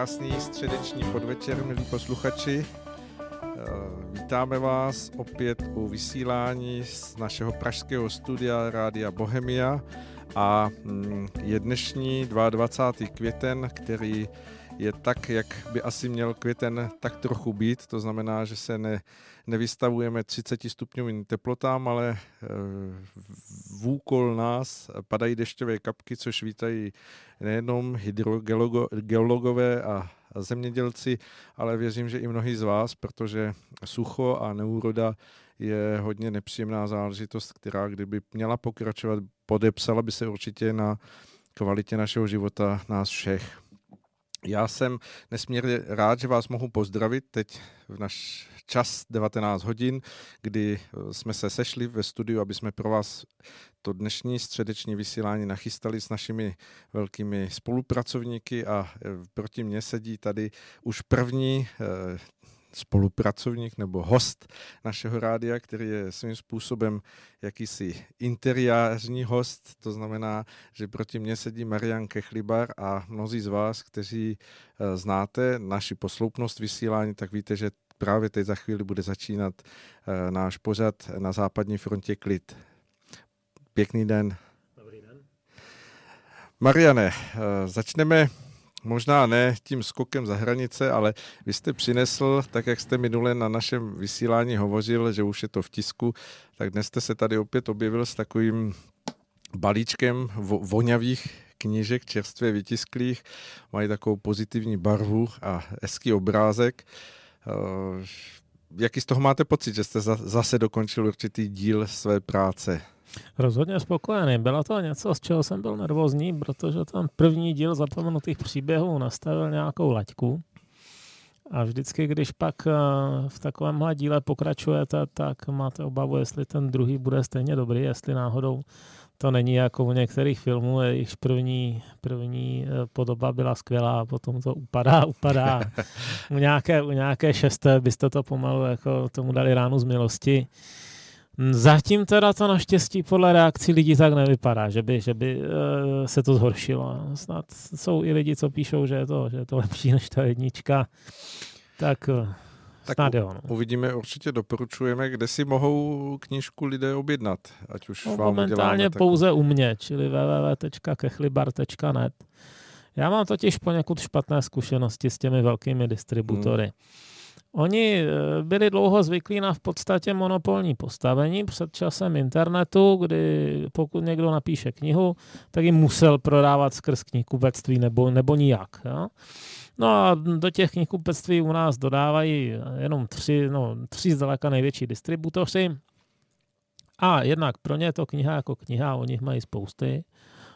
Krásný středeční podvečer, milí posluchači. Eh, vítáme vás opět u vysílání z našeho pražského studia Rádia Bohemia a mm, je dnešní 22. květen, který je tak, jak by asi měl květen tak trochu být. To znamená, že se ne, nevystavujeme 30 stupňovým teplotám, ale eh, v úkol nás padají dešťové kapky, což vítají nejenom hydrogeologové a zemědělci, ale věřím, že i mnohí z vás, protože sucho a neúroda je hodně nepříjemná záležitost, která kdyby měla pokračovat, podepsala by se určitě na kvalitě našeho života nás všech. Já jsem nesmírně rád, že vás mohu pozdravit teď v naš čas 19 hodin, kdy eh, jsme se sešli ve studiu, aby jsme pro vás to dnešní středeční vysílání nachystali s našimi velkými spolupracovníky a eh, proti mně sedí tady už první eh, spolupracovník nebo host našeho rádia, který je svým způsobem jakýsi interiární host, to znamená, že proti mně sedí Marian Kechlibar a mnozí z vás, kteří eh, znáte naši posloupnost vysílání, tak víte, že právě teď za chvíli bude začínat eh, náš pořad na západní frontě klid. Pěkný den. Dobrý den. Mariane, eh, začneme možná ne tím skokem za hranice, ale vy jste přinesl, tak jak jste minule na našem vysílání hovořil, že už je to v tisku, tak dnes jste se tady opět objevil s takovým balíčkem voňavých knížek čerstvě vytisklých, mají takovou pozitivní barvu a hezký obrázek. Eh, jaký z toho máte pocit, že jste zase dokončil určitý díl své práce? Rozhodně spokojený. Bylo to něco, z čeho jsem byl nervózní, protože tam první díl zapomenutých příběhů nastavil nějakou laťku. A vždycky, když pak eh, v takovémhle díle pokračujete, tak máte obavu, jestli ten druhý bude stejně dobrý, jestli náhodou to není jako u některých filmů, jejichž první, první eh, podoba byla skvělá a potom to upadá, upadá. u, nějaké, u nějaké šesté byste to pomalu jako tomu dali ránu z milosti. Zatím teda to naštěstí podle reakcí lidí tak nevypadá, že by, že by uh, se to zhoršilo. Snad jsou i lidi, co píšou, že je to, že je to lepší než ta jednička. Tak uh, tak snad jo. No. Uvidíme, určitě doporučujeme, kde si mohou knížku lidé objednat, ať už no, vám Momentálně pouze u mě, čili www.kechlibar.net. Já mám totiž poněkud špatné zkušenosti s těmi velkými distributory. Hmm. Oni eh, byli dlouho zvyklí na v podstatě monopolní postavení před časem internetu, kdy pokud někdo napíše knihu, tak ji musel prodávat skrz knihkupectví nebo, nebo nijak. Jo? No a do těch knihkupectví u nás dodávají jenom tři, no, tři zdaleka největší distributoři. A jednak pro ně je to kniha jako kniha, o nich mají spousty,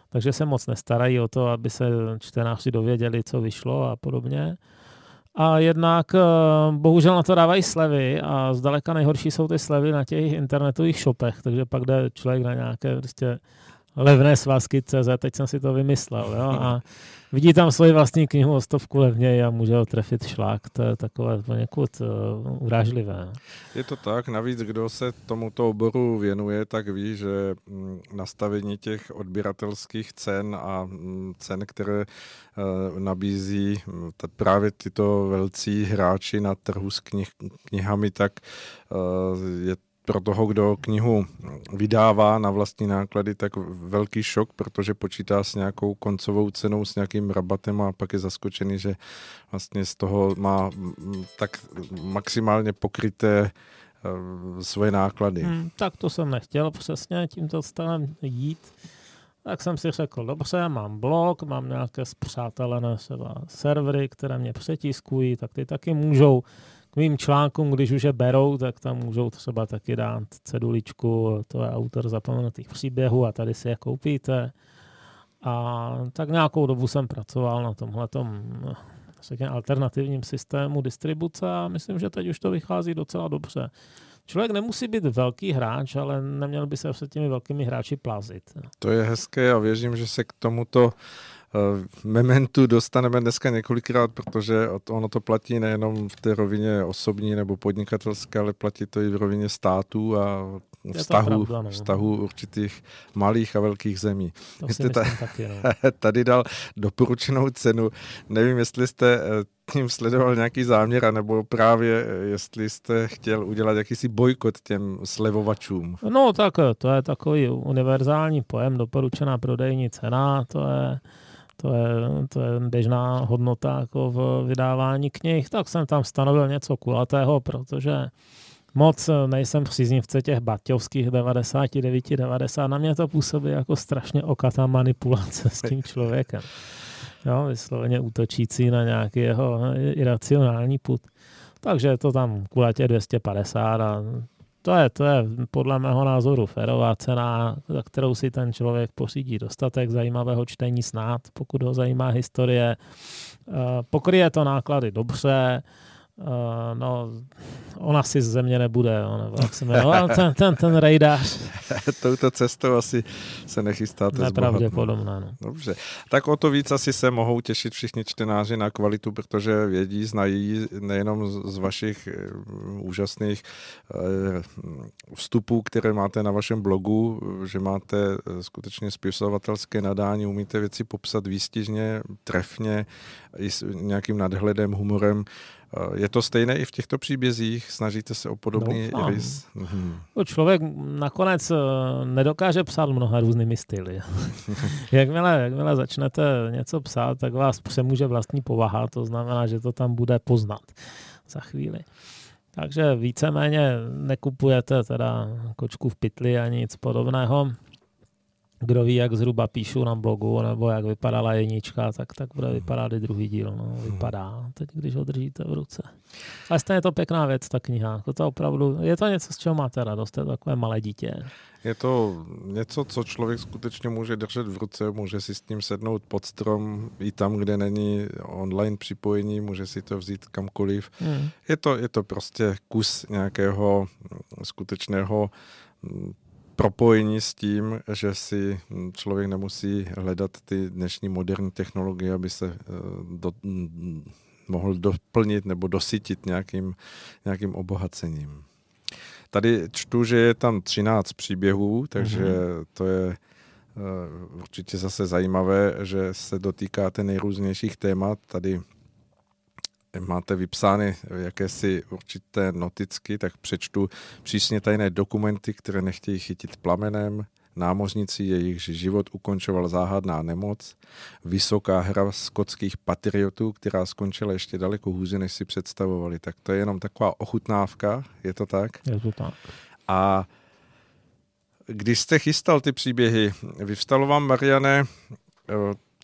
takže se moc nestarají o to, aby se čtenáři dověděli, co vyšlo a podobně. A jednak eh, bohužel na to dávají slevy a zdaleka nejhorší jsou ty slevy na těch internetových shopech, takže pak jde člověk na nějaké prostě levné svazky CZ, teď jsem si to vymyslel, jo, a vidí tam svoji vlastní knihu o stovku levněji a může ho trefit šlák, to je takové poněkud uh, urážlivé. Je to tak, navíc kdo se tomuto oboru věnuje, tak ví, že mm, nastavení těch odběratelských cen a mm, cen, které uh, nabízí mm, právě tyto velcí hráči na trhu s knih, knihami, tak uh, je pro toho, kdo knihu vydává na vlastní náklady, tak velký šok, protože počítá s nějakou koncovou cenou, s nějakým rabatem a pak je zaskočený, že vlastně z toho má tak maximálně pokryté eh, svoje náklady. Hmm, tak to jsem nechtěl přesně tímto stavem jít. Tak jsem si řekl, dobře, mám blog, mám nějaké zpřátelené servery, které mě přetiskují, tak ty taky můžou k mým článkům, když už je berou, tak tam můžou třeba taky dát ceduličku, to je autor zapomenutých příběhů a tady si je koupíte. A tak nějakou dobu jsem pracoval na řekněme, alternativním systému distribuce a myslím, že teď už to vychází docela dobře. člověk nemusí být velký hráč, ale neměl by se se těmi velkými hráči plazit. To je hezké a věřím, že se k tomuto mementu dostaneme dneska několikrát, protože ono to platí nejenom v té rovině osobní nebo podnikatelské, ale platí to i v rovině států a vztahu, pravda, no. vztahu určitých malých a velkých zemí. To jste ta, taky, no. tady dal doporučenou cenu. Nevím, jestli jste eh, tím sledoval nějaký záměr, nebo právě eh, jestli jste chtěl udělat jakýsi bojkot těm slevovačům. No tak to je takový univerzální pojem, doporučená prodejní cena, to je to je, to je běžná hodnota jako v vydávání knih, tak jsem tam stanovil něco kulatého, protože moc nejsem příznivce těch baťovských 99, 90. Na mě to působí jako strašně okatá manipulace s tím člověkem. Jo, vysloveně útočící na nějaký jeho iracionální put. Takže je to tam kulatě 250 a to je, to je podle mého názoru férová cena, za kterou si ten člověk pořídí dostatek zajímavého čtení snad, pokud ho zajímá historie. Eh, pokryje to náklady dobře, Uh, no, ona si z země nebude, nebo jak se jmenoval, ten, ten, ten rejdář. Touto cestou asi se nechystáte Nepravděpodobné, no. Dobře, tak o to víc asi se mohou těšit všichni čtenáři na kvalitu, protože vědí, znají nejenom z vašich eh, úžasných eh, vstupů, které máte na vašem blogu, že máte skutečně spisovatelské nadání, umíte věci popsat výstižně, trefně, i s nějakým nadhledem, humorem, je to stejné i v těchto příbězích? Snažíte se o podobný no, rys? Mhm. Člověk nakonec eh, nedokáže psát mnoha různými styly. jakmile, jakmile začnete něco psát, tak vás přemůže vlastní povaha, to znamená, že to tam bude poznat za chvíli. Takže víceméně nekupujete teda kočku v pytli ani nic podobného kdo ví, jak zhruba píšu na blogu, nebo jak vypadala jednička, tak, tak bude vypadat i druhý díl. No, vypadá teď, když ho držíte v ruce. Ale stejně je to pěkná věc, ta kniha. To opravdu, je to něco, z čeho máte radost, je to takové malé dítě. Je to něco, co člověk skutečně může držet v ruce, může si s tím sednout pod strom i tam, kde není online připojení, může si to vzít kamkoliv. Hmm. Je, to, je to prostě kus nějakého skutečného propojení s tím, že si člověk nemusí hledat ty dnešní moderní technologie, aby se eh, do, mohl doplnit nebo dosytit nějakým, nějakým obohacením. Tady čtu, že je tam 13 příběhů, takže mm-hmm. to je uh, určitě zase zajímavé, že se dotýkáte nejrůznějších témat. Tady máte vypsány jakési určité noticky, tak přečtu přísně tajné dokumenty, které nechtějí chytit plamenem, námořníci, jejichž život ukončoval záhadná nemoc, vysoká hra skotských patriotů, která skončila ještě daleko hůře, než si představovali. Tak to je jenom taková ochutnávka, je to tak? Je to tak. A když jste chystal ty příběhy, vyvstalo vám, Mariane,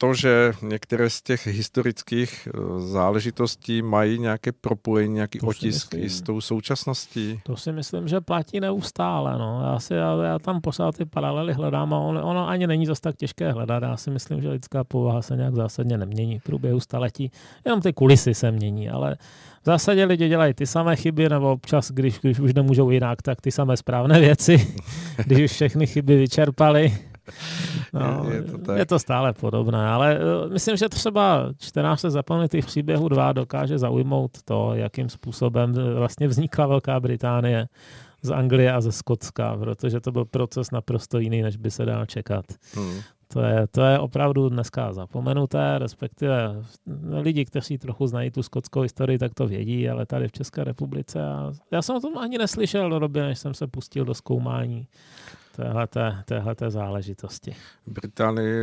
to, že některé z těch historických eh, záležitostí mají nějaké propojení, nějaký to otisk i s tou současností? To si myslím, že platí neustále. No. Já, si, já, já tam pořád ty paralely hledám a on, ono ani není zase tak těžké hledat. Já si myslím, že lidská povaha se nějak zásadně nemění v průběhu staletí. Jenom ty kulisy se mění, ale v zásadě lidi dělají ty samé chyby, nebo občas, když, když už nemůžou jinak, tak ty samé správné věci, když už všechny chyby vyčerpali No, je, to tak. je to stále podobné, ale uh, myslím, že třeba čtenář se zaplnitých příběhů dva dokáže zaujmout to, jakým způsobem vlastně vznikla Velká Británie z Anglie a ze Skotska, protože to byl proces naprosto jiný, než by se dal čekat. Hmm. To je, to je opravdu dneska zapomenuté, respektive lidi, kteří trochu znají tu skotskou historii, tak to vědí, ale tady v České republice, a já jsem o tom ani neslyšel do doby, než jsem se pustil do zkoumání téhleté, téhleté záležitosti. V Británii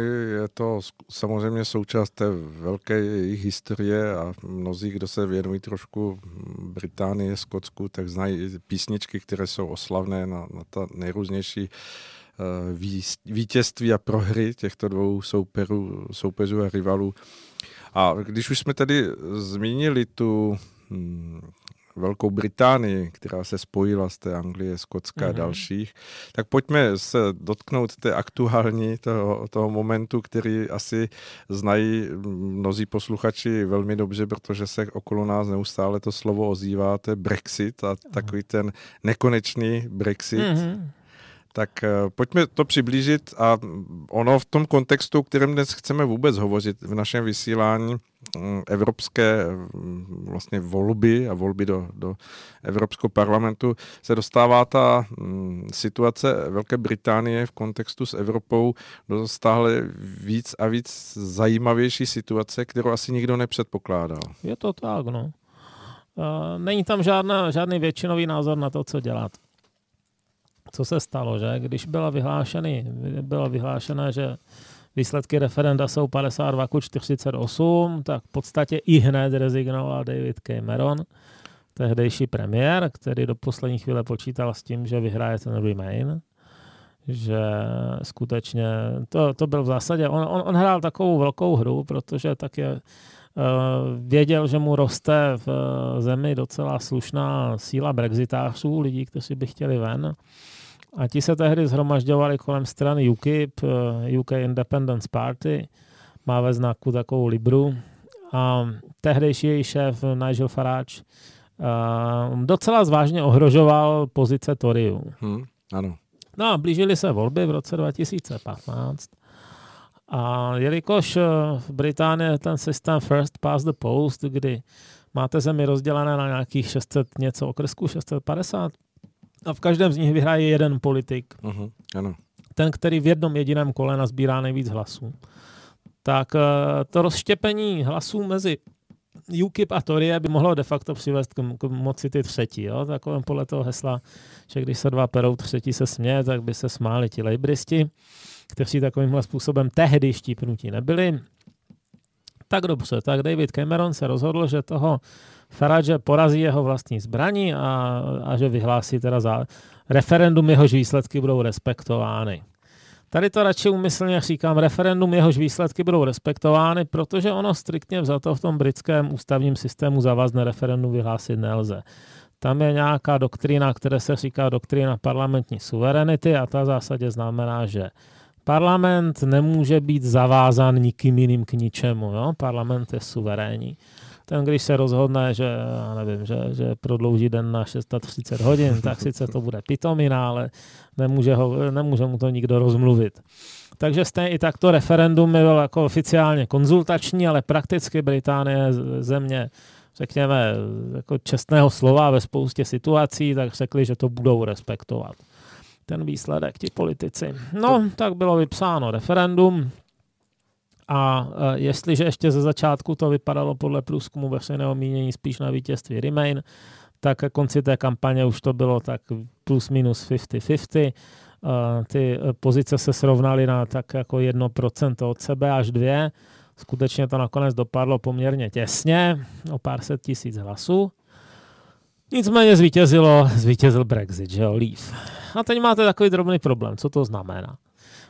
je to samozřejmě součást té velké jejich historie a mnozí, kdo se věnují trošku Británie, Skotsku, tak znají písničky, které jsou oslavné na, na ta nejrůznější uh, vítězství a prohry těchto dvou souperů, soupeřů a rivalů. A když už jsme tedy zmínili tu hmm, Velkou Británii, která se spojila z té Anglie, Skotska mm-hmm. a mhm. dalších, tak pojďme se dotknout té aktuální toho, toho momentu, který asi znají mnozí posluchači velmi dobře, protože se okolo nás neustále to slovo ozývá, to je Brexit a takový ten nekonečný Brexit. Mm-hmm. Tak eh, pojďme to přiblížit a ono v tom kontextu, kterém dnes chceme vůbec hovořit v našem vysílání, mm, evropské mm, vlastně volby a volby do, do Evropského parlamentu se dostává ta mm, situace Velké Británie v kontextu s Evropou do stále víc a víc zajímavější situace, kterou asi nikdo nepředpokládal. Je to tak, no. Uh, není tam žádná, žádný většinový názor na to, co dělat co se stalo, že když byla vyhlášený, bylo vyhlášené, že výsledky referenda jsou 52 ku 48, tak v podstatě i hned rezignoval David Cameron, tehdejší premiér, který do poslední chvíle počítal s tím, že vyhraje ten Remain, že skutečně, to, to byl v zásadě, on, on, on hrál takovou velkou hru, protože tak je, uh, věděl, že mu roste v zemi docela slušná síla brexitářů, lidí, kteří by chtěli ven. A ti se tehdy zhromažďovali kolem strany UKIP, eh, UK Independence Party, má ve znaku takovou libru. A tehdejší její šéf Nigel Farage uh, docela zvážně ohrožoval pozice Toryů. Hmm, ano. No a blížily se volby v roce 2015. A jelikož eh, v Británii je ten systém first past the post, kdy máte zemi rozdělené na nějakých 600 něco okresků, 650, a v každém z nich vyhraje jeden politik. Uh-huh, ano. Ten, který v jednom jediném kole nazbírá nejvíc hlasů. Tak eh, to rozštěpení hlasů mezi UKIP a Torie by mohlo de facto přivést k, k moci ty třetí. Jo? Takovém podle toho hesla, že když se dva perou, třetí se směje, tak by se smáli ti lejbristi, kteří takovýmhle způsobem tehdy štípnutí nebyli. Tak dobře, tak David Cameron se rozhodl, že toho Farage porazí jeho vlastní zbraní a, a že vyhlásí teda za referendum, jehož výsledky budou respektovány. Tady to radši umyslně říkám, referendum, jehož výsledky budou respektovány, protože ono striktně vzato v tom britském ústavním systému závazné referendum vyhlásit nelze. Tam je nějaká doktrína, které se říká doktrína parlamentní suverenity a ta v zásadě znamená, že parlament nemůže být zavázán nikým jiným k ničemu. Jo? Parlament je suverénní ten, když se rozhodne, že, já nevím, že, že prodlouží den na 630 hodin, tak sice to bude pitomina, ale nemůže, ho, nemůže mu to nikdo rozmluvit. Takže stejně i takto referendum bylo jako oficiálně konzultační, ale prakticky Británie země, řekněme, jako čestného slova ve spoustě situací, tak řekli, že to budou respektovat. Ten výsledek, ti politici. No, tak bylo vypsáno referendum, a e, jestliže ještě ze začátku to vypadalo podle průzkumu veřejného mínění spíš na vítězství Remain, tak konci té kampaně už to bylo tak plus minus 50-50. E, ty pozice se srovnaly na tak jako 1% od sebe až dvě. Skutečně to nakonec dopadlo poměrně těsně, o pár set tisíc hlasů. Nicméně zvítězilo, zvítězil Brexit, že jo, Leave. A teď máte takový drobný problém, co to znamená.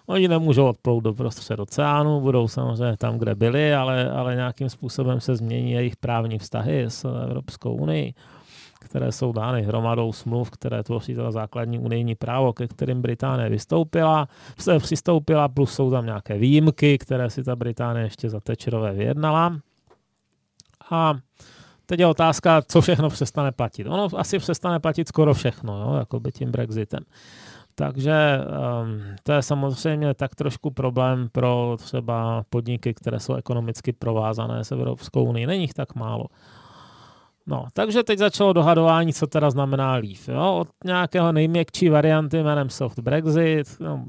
Oni nemůžou odplout do prostřed oceánu, budou samozřejmě tam, kde byli, ale, ale nějakým způsobem se změní jejich právní vztahy s Evropskou unii, které jsou dány hromadou smluv, které tvoří to základní unijní právo, ke kterým Británie vystoupila, se přistoupila, plus jsou tam nějaké výjimky, které si ta Británie ještě za Tečerové vyjednala. A teď je otázka, co všechno přestane platit. Ono asi přestane platit skoro všechno, jo, jako by tím Brexitem. Takže um, to je samozřejmě tak trošku problém pro třeba podniky, které jsou ekonomicky provázané s Evropskou unii. Není jich tak málo. No, takže teď začalo dohadování, co teda znamená Leaf. Jo? Od nějakého nejměkčí varianty jménem Soft Brexit, no,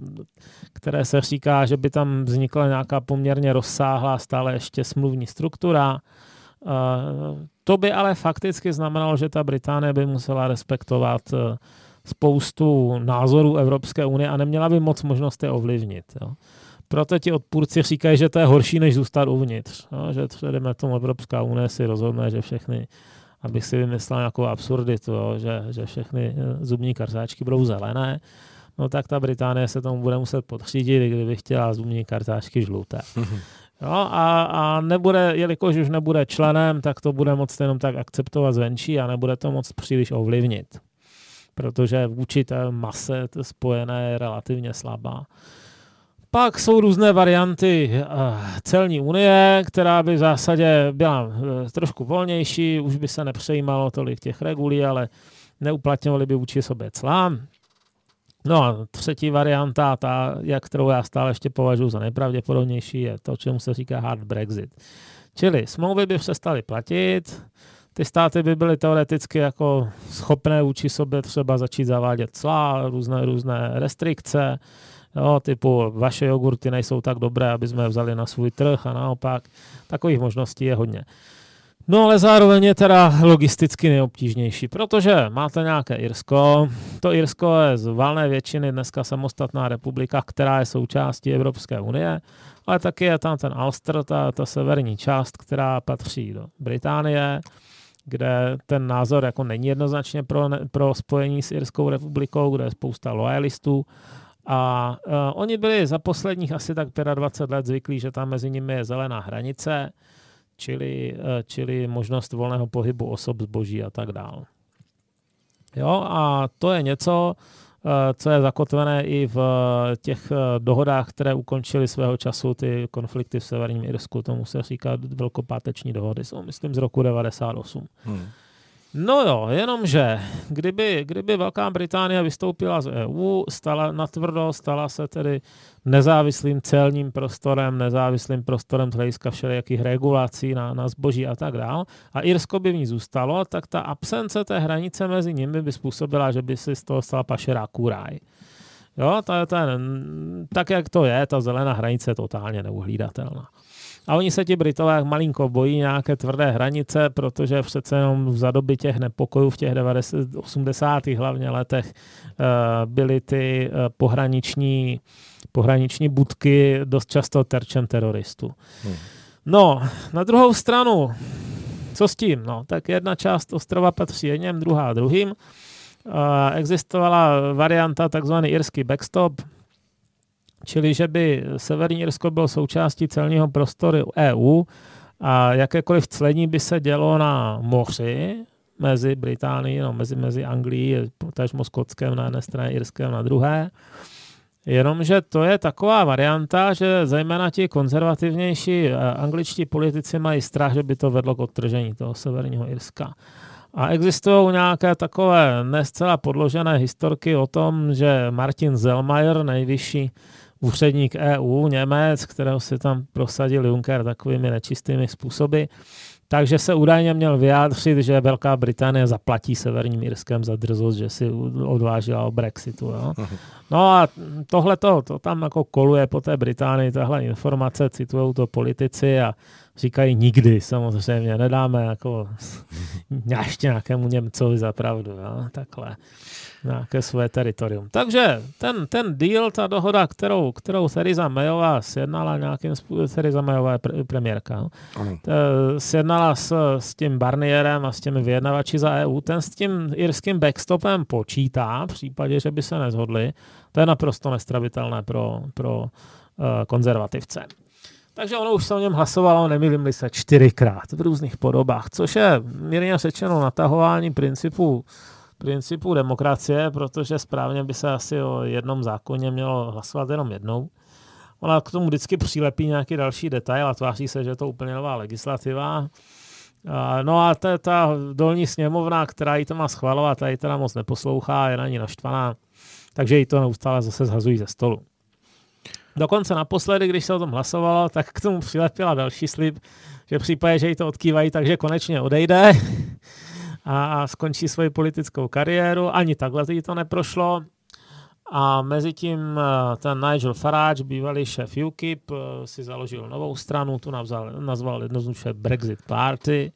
které se říká, že by tam vznikla nějaká poměrně rozsáhlá stále ještě smluvní struktura. Uh, to by ale fakticky znamenalo, že ta Británie by musela respektovat uh, spoustu názorů Evropské unie a neměla by moc možnost je ovlivnit. Jo. Proto ti odpůrci říkají, že to je horší, než zůstat uvnitř. Jo. Že třeba tomu Evropská unie si rozhodne, že všechny, abych si vymyslel nějakou absurditu, jo, že, že všechny eh, zubní kartáčky budou zelené, no tak ta Británie se tomu bude muset podřídit, kdyby chtěla zubní kartáčky žluté. Jo, a, a nebude, jelikož už nebude členem, tak to bude moct jenom tak akceptovat zvenčí a nebude to moc příliš ovlivnit. Protože vůči té mase to spojené je relativně slabá. Pak jsou různé varianty eh, celní unie, která by v zásadě byla eh, trošku volnější, už by se nepřejímalo tolik těch regulí, ale neuplatňovali by vůči sobě clá. No a třetí varianta, ta, jak kterou já stále ještě považuji za nejpravděpodobnější, je to, čemu se říká hard Brexit. Čili smlouvy by přestaly platit, ty státy by byly teoreticky jako schopné vůči sobě třeba začít zavádět clá, různé, různé restrikce, jo, typu vaše jogurty nejsou tak dobré, aby jsme je vzali na svůj trh a naopak. Takových možností je hodně. No ale zároveň je teda logisticky nejobtížnější, protože máte nějaké Irsko. To Irsko je z valné většiny dneska samostatná republika, která je součástí Evropské unie, ale taky je tam ten Ulster, ta, ta severní část, která patří do Británie, kde ten názor jako není jednoznačně pro, pro spojení s Irskou republikou, kde je spousta lojalistů. A uh, oni byli za posledních asi tak 25 let zvyklí, že tam mezi nimi je zelená hranice, čili, eh, čili možnost volného pohybu osob, zboží a tak dále. Jo, a to je něco, co je zakotvené i v eh, těch dohodách, které ukončily svého času ty konflikty v Severním Irsku. Tomu se říká velkopáteční dohody, jsou myslím z roku 98. Hmm. No jo, jenomže kdyby, kdyby Velká Británie vystoupila z EU, stala natvrdo, stala se tedy nezávislým celním prostorem, nezávislým prostorem z hlediska všelijakých regulací na, na zboží a tak dále, a Irsko by v ní zůstalo, tak ta absence té hranice mezi nimi by způsobila, že by si z toho stala pašeráků ráj. Jo, to je ten, tak jak to je, ta zelená hranice je totálně neuhlídatelná. A oni se ti Britové malinko bojí nějaké tvrdé hranice, protože přece jenom za doby těch nepokojů v těch 90, 80. hlavně letech uh, byly ty uh, pohraniční, pohraniční budky dost často terčem teroristů. Hmm. No, na druhou stranu, co s tím? No, tak jedna část ostrova patří jedním, druhá druhým. Uh, existovala varianta takzvaný irský backstop, čili že by Severní Irsko byl součástí celního prostoru EU a jakékoliv clení by se dělo na moři mezi Británií, no, mezi, mezi Anglií, potažmo Skotskem na jedné straně, Irskem na druhé. Jenomže to je taková varianta, že zejména ti konzervativnější eh, angličtí politici mají strach, že by to vedlo k odtržení toho severního Irska. A existují nějaké takové nescela podložené historky o tom, že Martin Zellmayer, nejvyšší úředník EU, Němec, kterého si tam prosadil Juncker takovými nečistými způsoby, takže se údajně měl vyjádřit, že Velká Británie zaplatí Severním Irskem za drzost, že si odvážila o Brexitu. Jo. No a tohle to, to tam jako koluje po té Británii, tahle informace, citují to politici a říkají nikdy samozřejmě, nedáme jako ještě nějakému Němcovi za pravdu. Jo. Takhle nějaké své teritorium. Takže ten, ten deal, ta dohoda, kterou, kterou Theresa Mayová sjednala nějakým způsobem, Theresa Mayová je pre, premiérka, uh, sjednala s, s tím Barnierem a s těmi vyjednavači za EU, ten s tím irským backstopem počítá, v případě, že by se nezhodli. To je naprosto nestravitelné pro, pro uh, konzervativce. Takže ono už se o něm hlasovalo, nemýlím se, čtyřikrát v různých podobách, což je mírně řečeno natahování principu principu demokracie, protože správně by se asi o jednom zákoně mělo hlasovat jenom jednou. Ona k tomu vždycky přilepí nějaký další detail a tváří se, že je to úplně nová legislativa. No a ta, ta dolní sněmovna, která ji to má schvalovat, ta ji teda moc neposlouchá, je na ní naštvaná, takže ji to neustále zase zhazují ze stolu. Dokonce naposledy, když se o tom hlasovalo, tak k tomu přilepila další slib, že v případě, že jí to odkývají, takže konečně odejde a, skončí svoji politickou kariéru. Ani takhle jí to neprošlo. A mezi tím eh, ten Nigel Farage, bývalý šéf UKIP, eh, si založil novou stranu, tu nazval, nazval jednoznačně Brexit Party.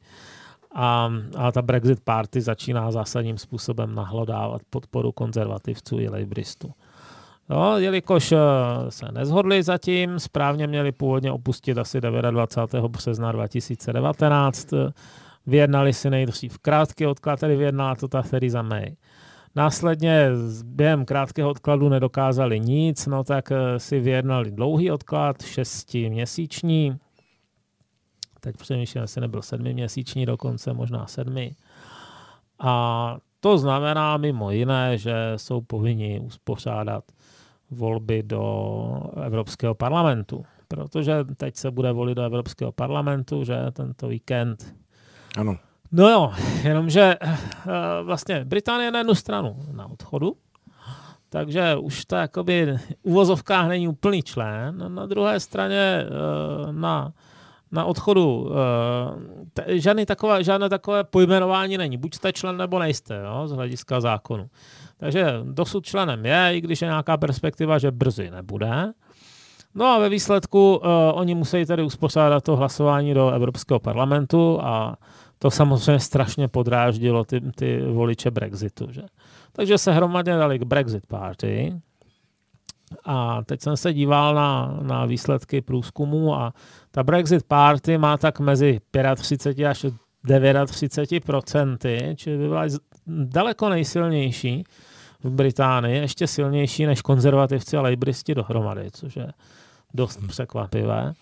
A, a ta Brexit Party začíná zásadním způsobem nahlodávat podporu konzervativců i lejbristů. No, jelikož eh, se nezhodli zatím, správně měli původně opustit asi 29. března 2019 Vyjednali si nejdřív krátký odklad, tedy vyjednala to ta Theresa May. Následně během krátkého odkladu nedokázali nic, no tak eh, si vyjednali dlouhý odklad, šestiměsíční, teď přemýšlím, jestli nebyl sedmiměsíční dokonce, možná sedmi. A to znamená mimo jiné, že jsou povinni uspořádat volby do Evropského parlamentu. Protože teď se bude volit do Evropského parlamentu, že tento víkend. Ano. No jo, jenomže uh, vlastně Británie na jednu stranu na odchodu, takže už to jakoby uvozovkách není úplný člen. Na druhé straně uh, na na odchodu žádný takové, žádné takové pojmenování není. Buď jste člen, nebo nejste, jo, z hlediska zákonu. Takže dosud členem je, i když je nějaká perspektiva, že brzy nebude. No a ve výsledku uh, oni musí tedy uspořádat to hlasování do Evropského parlamentu a to samozřejmě strašně podráždilo ty, ty voliče Brexitu. Že? Takže se hromadně dali k Brexit Party, a teď jsem se díval na, na výsledky průzkumu a ta Brexit Party má tak mezi 35 až 39 procenty, čili by byla daleko nejsilnější v Británii, ještě silnější než konzervativci a lejbristi dohromady, což je dost překvapivé.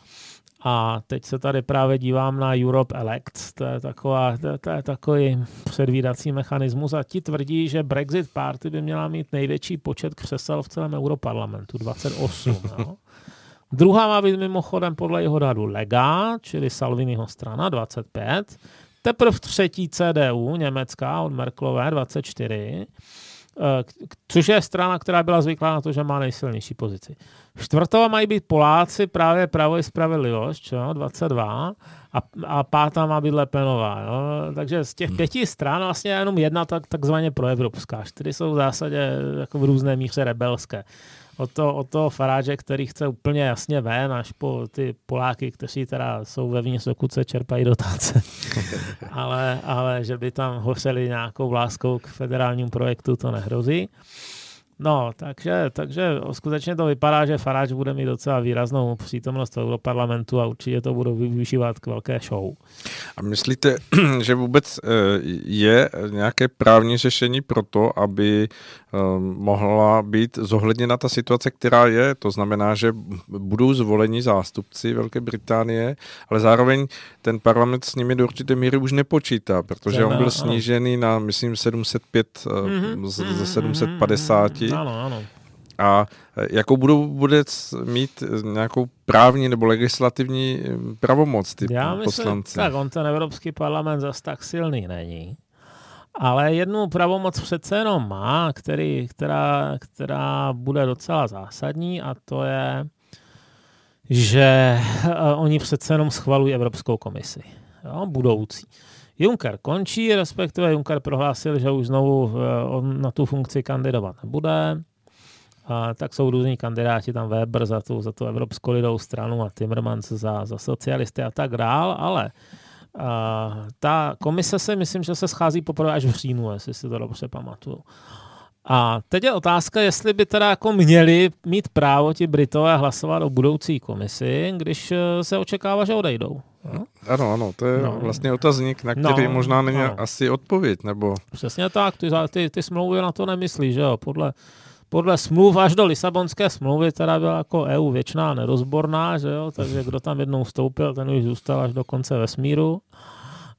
A teď se tady právě dívám na Europe Elect, to je, taková, to, to je takový předvídací mechanismus a ti tvrdí, že Brexit Party by měla mít největší počet křesel v celém Europarlamentu, 28. no. Druhá má být mimochodem podle jeho dadu Lega, čili Salviniho strana, 25. Teprve třetí CDU, německá, od Merklové, 24. Eh, což je strana, která byla zvyklá na to, že má nejsilnější pozici. Čtvrtová mají být Poláci, právě Pravo i Spravedlivost, čo? 22, a, a pátá má být Lepenová. Jo? Takže z těch hmm. pěti stran vlastně jenom jedna tak, takzvaně proevropská. Čtyři jsou v zásadě jako v různé míře rebelské o to, o to Faráže, který chce úplně jasně ven, až po ty Poláky, kteří teda jsou vevnitř, dokud se čerpají dotace. ale, ale že by tam hořeli nějakou láskou k federálnímu projektu, to nehrozí. No, takže, takže skutečně to vypadá, že Faráč bude mít docela výraznou přítomnost v Europarlamentu a určitě to budou využívat k velké show. A myslíte, že vůbec eh, je nějaké právní řešení pro to, aby eh, mohla být zohledněna ta situace, která je? To znamená, že budou zvoleni zástupci Velké Británie, ale zároveň ten parlament s nimi do určité míry už nepočítá, protože on byl snížený na, myslím, 705 mm-hmm, ze 750. Ano, ano. A e, jakou budou bude mít nějakou právní nebo legislativní e, pravomoc ty Já poslanci? Myslím, tak on ten Evropský parlament zase tak silný není. Ale jednu pravomoc přece jenom má, který, která, která bude docela zásadní a to je, že e, oni přece jenom schvalují Evropskou komisi. Jo, budoucí. Juncker končí, respektive Juncker prohlásil, že už znovu on na tu funkci kandidovat nebude. A tak jsou různí kandidáti, tam Weber za tu, za tu Evropskou lidovou stranu a Timmermans za, za socialisty a tak dál, ale a, ta komise se myslím, že se schází poprvé až v říjnu, jestli si to dobře pamatuju. A teď je otázka, jestli by teda jako měli mít právo ti Britové hlasovat o budoucí komisi, když eh, se očekává, že odejdou. No? Ano, ano, to je no. vlastně otazník, na který no, možná není no. asi odpověď, nebo... Přesně tak, ty, ty, ty smlouvy na to nemyslí, že jo, podle podle smluv až do Lisabonské smlouvy, která byla jako EU věčná nerozborná, že jo? takže kdo tam jednou vstoupil, ten už zůstal až do konce vesmíru.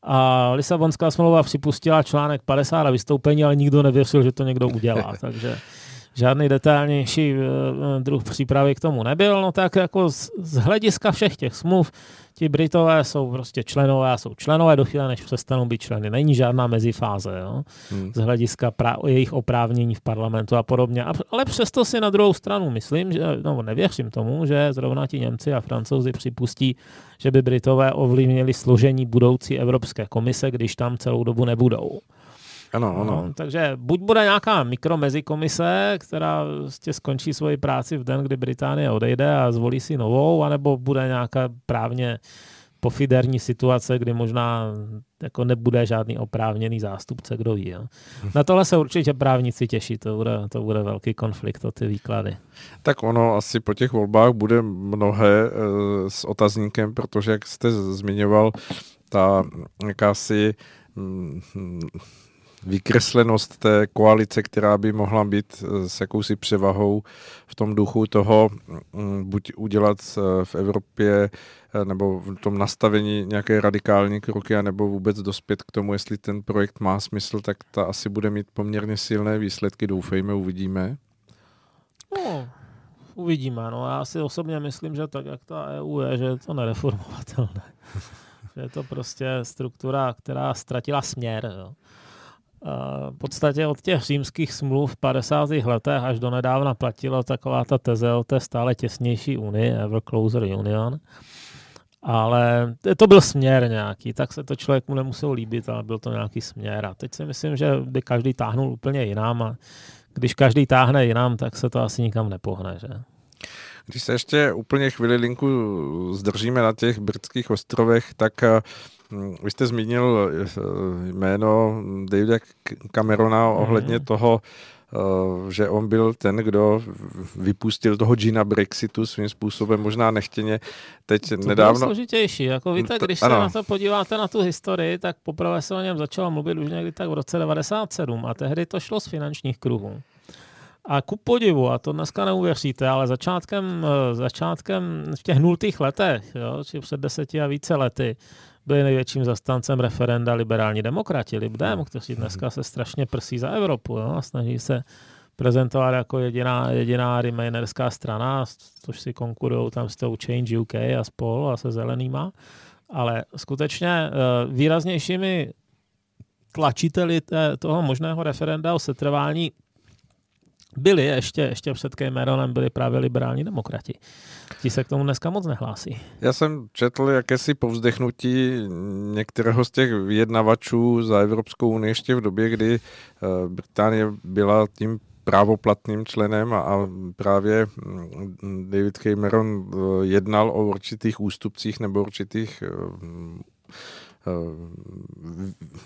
A Lisabonská smlouva připustila článek 50 a vystoupení, ale nikdo nevěřil, že to někdo udělá. Takže žádný detailnější eh, druh přípravy k tomu nebyl. No tak jako z, z hlediska všech těch smluv ti Britové jsou prostě členové a jsou členové do chvíle, než přestanou být členy. Není žádná mezifáze jo? Hmm. z hlediska pra- jejich oprávnění v parlamentu a podobně. A, ale přesto si na druhou stranu myslím, že, no nevěřím tomu, že zrovna ti Němci a Francouzi připustí, že by Britové ovlivnili složení budoucí Evropské komise, když tam celou dobu nebudou. Ano, ano. No, takže buď bude nějaká mikromezikomise, která vlastně skončí svoji práci v den, kdy Británie odejde a zvolí si novou, anebo bude nějaká právně pofiderní situace, kdy možná jako nebude žádný oprávněný zástupce, kdo ví. Jo. Na tohle se určitě právníci těší, to bude, to bude velký konflikt o ty výklady. Tak ono asi po těch volbách bude mnohé e, s otazníkem, protože jak jste zmiňoval, ta jakási mm, vykreslenost té koalice, která by mohla být eh, s jakousi převahou v tom duchu toho, mm, buď udělat eh, v Evropě nebo v tom nastavení nějaké radikální kroky, nebo vůbec dospět k tomu, jestli ten projekt má smysl, tak ta asi bude mít poměrně silné výsledky, doufejme, uvidíme. No, uvidíme. No, já si osobně myslím, že tak, jak ta EU je, že je to nereformovatelné. že je to prostě struktura, která ztratila směr. Jo. V podstatě od těch římských smluv v 50. letech až do nedávna platila taková ta teze o té stále těsnější unii, Ever Closer Union. Ale to byl směr nějaký, tak se to člověku nemuselo líbit, ale byl to nějaký směr. A teď si myslím, že by každý táhnul úplně jinam a když každý táhne jinam, tak se to asi nikam nepohne. Že? Když se ještě úplně chvíli linku zdržíme na těch britských ostrovech, tak eh, vy jste zmínil eh, jméno Davida Camerona ohledně mm-hmm. toho, Eh, že on byl ten, kdo vypustil toho Gina Brexitu svým způsobem, možná nechtěně. Teď to nedávno... To složitější. Jako víte, když se na to podíváte na tu historii, tak poprvé se o něm začalo mluvit už někdy tak v roce 97 a tehdy to šlo z finančních kruhů. A ku podivu, a to dneska neuvěříte, ale začátkem, eh, začátkem v těch nultých letech, jo, či před deseti a více lety, byli největším zastáncem referenda liberální demokrati, Libdem, hmm. kteří dneska se strašně prsí za Evropu jo, a snaží se prezentovat jako jediná, jediná remainerská strana, což si konkurují tam s tou Change UK a spol a se zelenýma. Ale skutečně eh, výraznějšími tlačiteli toho možného referenda o setrvání byli ještě, ještě před Cameronem byli právě liberální demokrati. Ti se k tomu dneska moc nehlásí. Já jsem četl jakési povzdechnutí některého z těch vyjednavačů za Evropskou unii ještě v době, kdy eh, Británie byla tím právoplatným členem a právě mm, David Cameron eh, jednal o určitých ústupcích nebo určitých eh,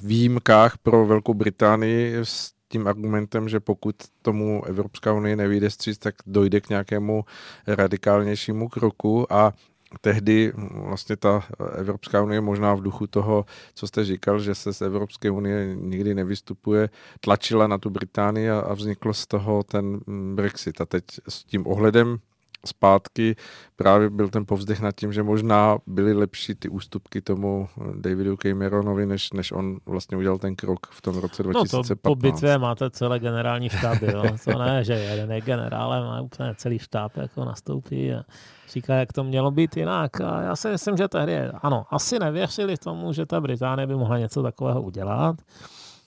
výjimkách pro Velkou Británii s tím argumentem, že pokud tomu Evropská unie nevyjde stříc, tak dojde k nějakému radikálnějšímu kroku a tehdy vlastně ta Evropská unie možná v duchu toho, co jste říkal, že se z Evropské unie nikdy nevystupuje, tlačila na tu Británii a, vznikl z toho ten Brexit. A teď s tím ohledem zpátky právě byl ten povzdech nad tím, že možná byly lepší ty ústupky tomu Davidu Cameronovi, než, než on vlastně udělal ten krok v tom roce 2015. No to po bitvě máte celé generální štáby, jo. to ne, že jeden je generál, ale má úplně celý štáb jako nastoupí a říká, jak to mělo být jinak. A já si myslím, že tehdy, ano, asi nevěřili tomu, že ta Británie by mohla něco takového udělat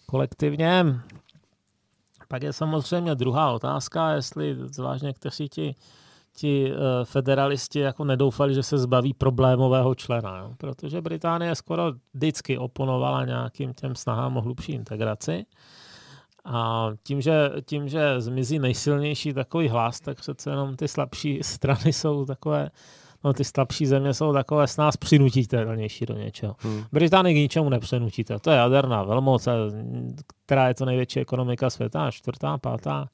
kolektivně. Pak je samozřejmě druhá otázka, jestli zvlášť někteří ti ti uh, federalisti jako nedoufali, že se zbaví problémového člena, jo? protože Británie skoro vždycky oponovala nějakým těm snahám o hlubší integraci. A tím že, tím, že zmizí nejsilnější takový hlas, tak přece jenom ty slabší strany jsou takové, no ty slabší země jsou takové s nás přinutitelnější do něčeho. Hmm. Británii k ničemu nepřenutíte. To je jaderná velmoc, která je to největší ekonomika světa, čtvrtá, pátá.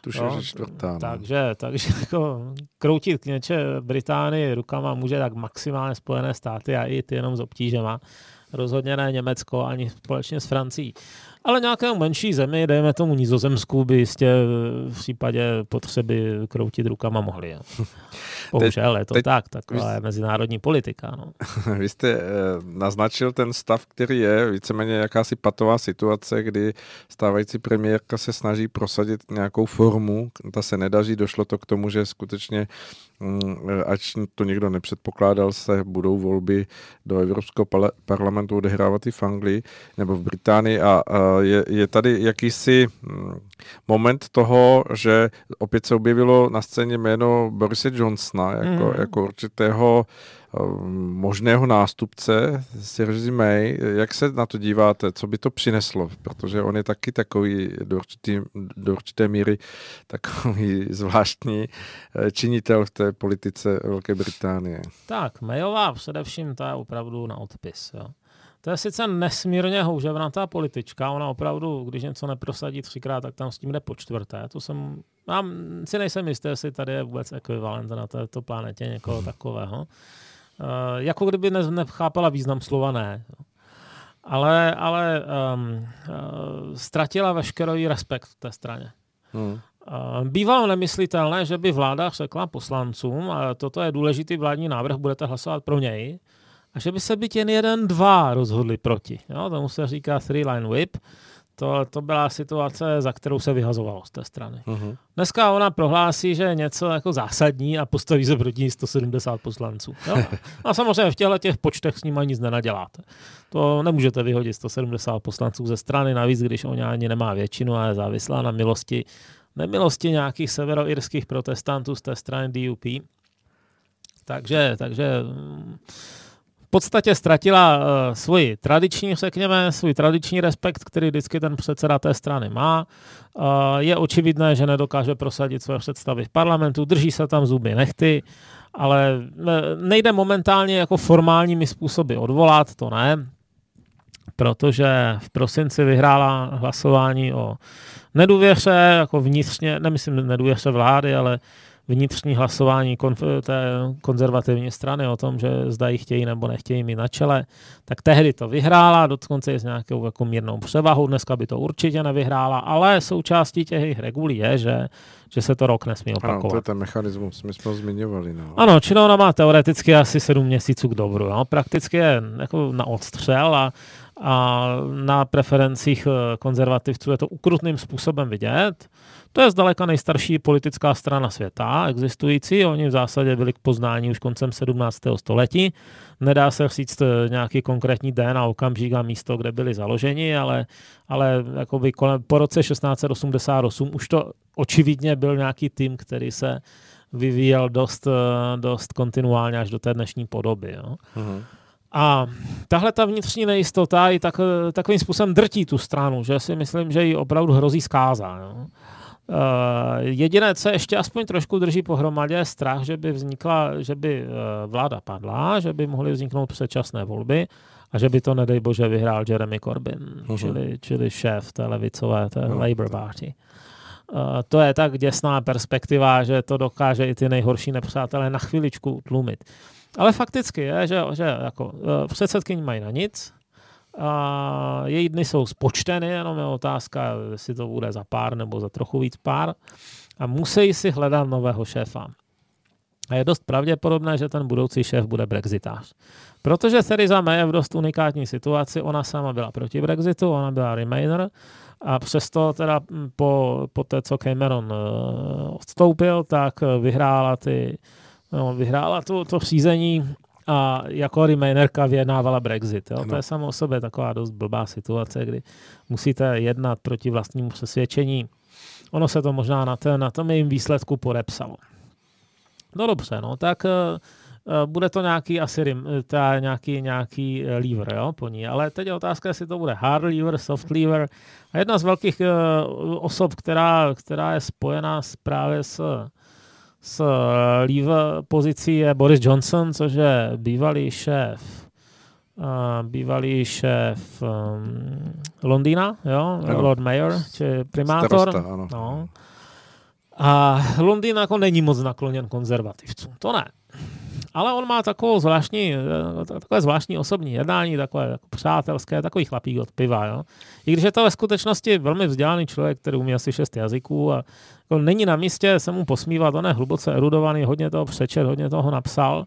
Tuším, no, že čtvrtá. No. Takže, takže jako kroutit k něče Británii rukama může tak maximálně Spojené státy a i ty jenom s obtížema. Rozhodně ne Německo ani společně s Francií ale nějakému menší zemi, dejme tomu Nizozemsku, by jistě v případě potřeby kroutit rukama mohli. Jo. Bohužel je to teď, tak, taková je mezinárodní politika. No. Vy jste eh, naznačil ten stav, který je víceméně jakási patová situace, kdy stávající premiérka se snaží prosadit nějakou formu, ta se nedaří, došlo to k tomu, že skutečně ač to někdo nepředpokládal, se budou volby do Evropského parlamentu odehrávat i v Anglii nebo v Británii a je, je tady jakýsi mm, moment toho, že opět se objevilo na scéně jméno Borise Johnsona jako, mm. jako určitého možného nástupce Syrzy May. Jak se na to díváte? Co by to přineslo? Protože on je taky takový do, určitý, do určité míry takový zvláštní eh, činitel v té politice Velké Británie. Tak, Mayová především ta je opravdu na odpis. Jo. To je sice nesmírně houževnatá politička, ona opravdu, když něco neprosadí třikrát, tak tam s tím jde po čtvrté. To jsem, já si nejsem jistý, jestli tady je vůbec ekvivalent na této planetě někoho takového. Eh, jako kdyby ne, nechápala význam slova ne. ale, ale um, uh, ztratila veškerý respekt v té straně. Hmm. Uh, bývalo nemyslitelné, že by vláda řekla poslancům, a toto je důležitý vládní návrh, budete hlasovat pro něj, a že by se byt jen jeden, dva rozhodli proti. Jo, tomu se říká three-line whip. To, to byla situace, za kterou se vyhazovalo z té strany. Uh-huh. Dneska ona prohlásí, že je něco jako zásadní a postaví se proti 170 poslanců. Jo? A samozřejmě v těchto těch počtech s nimi nic nenaděláte. To nemůžete vyhodit 170 poslanců ze strany, navíc když ona ani nemá většinu a je závislá na milosti, nemilosti nějakých severoirských protestantů z té strany DUP. Takže, takže v podstatě ztratila uh, svůj tradiční, řekněme, svůj tradiční respekt, který vždycky ten předseda té strany má. Uh, je očividné, že nedokáže prosadit své představy v parlamentu, drží se tam zuby nechty, ale nejde momentálně jako formálními způsoby odvolat, to ne, protože v prosinci vyhrála hlasování o nedůvěře, jako vnitřně, nemyslím nedůvěře vlády, ale vnitřní hlasování konf- té konzervativní strany o tom, že zda ji chtějí nebo nechtějí mít na čele, tak tehdy to vyhrála, dokonce i s nějakou jako mírnou převahou, dneska by to určitě nevyhrála, ale součástí těch regulí je, že, že se to rok nesmí opakovat. Ano, to je ten mechanismus, my jsme ho zmiňovali. No. Ano, čili ona má teoreticky asi sedm měsíců k dobru, no. prakticky je jako na odstřel a, a na preferencích eh, konzervativců je to ukrutným způsobem vidět. To je zdaleka nejstarší politická strana světa existující. Oni v zásadě byli k poznání už koncem 17. století. Nedá se říct eh, nějaký konkrétní den a okamžik a místo, kde byli založeni, ale, ale jakoby kolem, po roce 1688 už to očividně byl nějaký tým, který se vyvíjel dost, eh, dost kontinuálně až do té dnešní podoby. Jo. Uh-huh. A tahle ta vnitřní nejistota i tak, eh, takovým způsobem drtí tu stranu, že si myslím, že ji opravdu hrozí zkáza. Jo. Uh, jediné, co ještě aspoň trošku drží pohromadě, je strach, že by vznikla, že by uh, vláda padla, že by mohly vzniknout předčasné volby a že by to, nedej bože, vyhrál Jeremy Corbyn, uh-huh. čili, čili šéf té levicové, té uh-huh. Labour Party. Uh, to je tak děsná perspektiva, že to dokáže i ty nejhorší nepřátelé na chviličku tlumit. Ale fakticky je, že, že jako, uh, předsedkyně mají na nic, a její dny jsou spočteny, jenom je otázka, jestli to bude za pár nebo za trochu víc pár. A musí si hledat nového šéfa. A je dost pravděpodobné, že ten budoucí šéf bude brexitář. Protože Theresa May je v dost unikátní situaci, ona sama byla proti Brexitu, ona byla Remainer, a přesto teda po, po té, co Cameron uh, odstoupil, tak vyhrála ty, no, vyhrála to, to řízení a jako remainerka vyjednávala Brexit. Jo? To je samo o sobě taková dost blbá situace, kdy musíte jednat proti vlastnímu přesvědčení. Ono se to možná na, ten, na tom jejím výsledku podepsalo. No dobře, no tak uh, bude to nějaký asi rim, ta, nějaký, nějaký lever jo, po ní. Ale teď je otázka, jestli to bude hard lever, soft lever. A jedna z velkých uh, osob, která, která je spojená s, právě s s eh, leave pozicí je Boris Johnson, což je bývalý šéf uh, bývalý šéf um, Londýna, jo? Ano. Lord Mayor, či primátor. Starosta, ano. No. A Londýn jako není moc nakloněn konzervativcům, to ne. Ale on má takovou zvláštní, eh, takové zvláštní osobní jednání, takové jako přátelské, takový chlapík od piva. Jo? I když je to ve skutečnosti velmi vzdělaný člověk, který umí asi šest jazyků a jako není na místě se mu posmívat, on je hluboce erudovaný, hodně toho přečet, hodně toho napsal,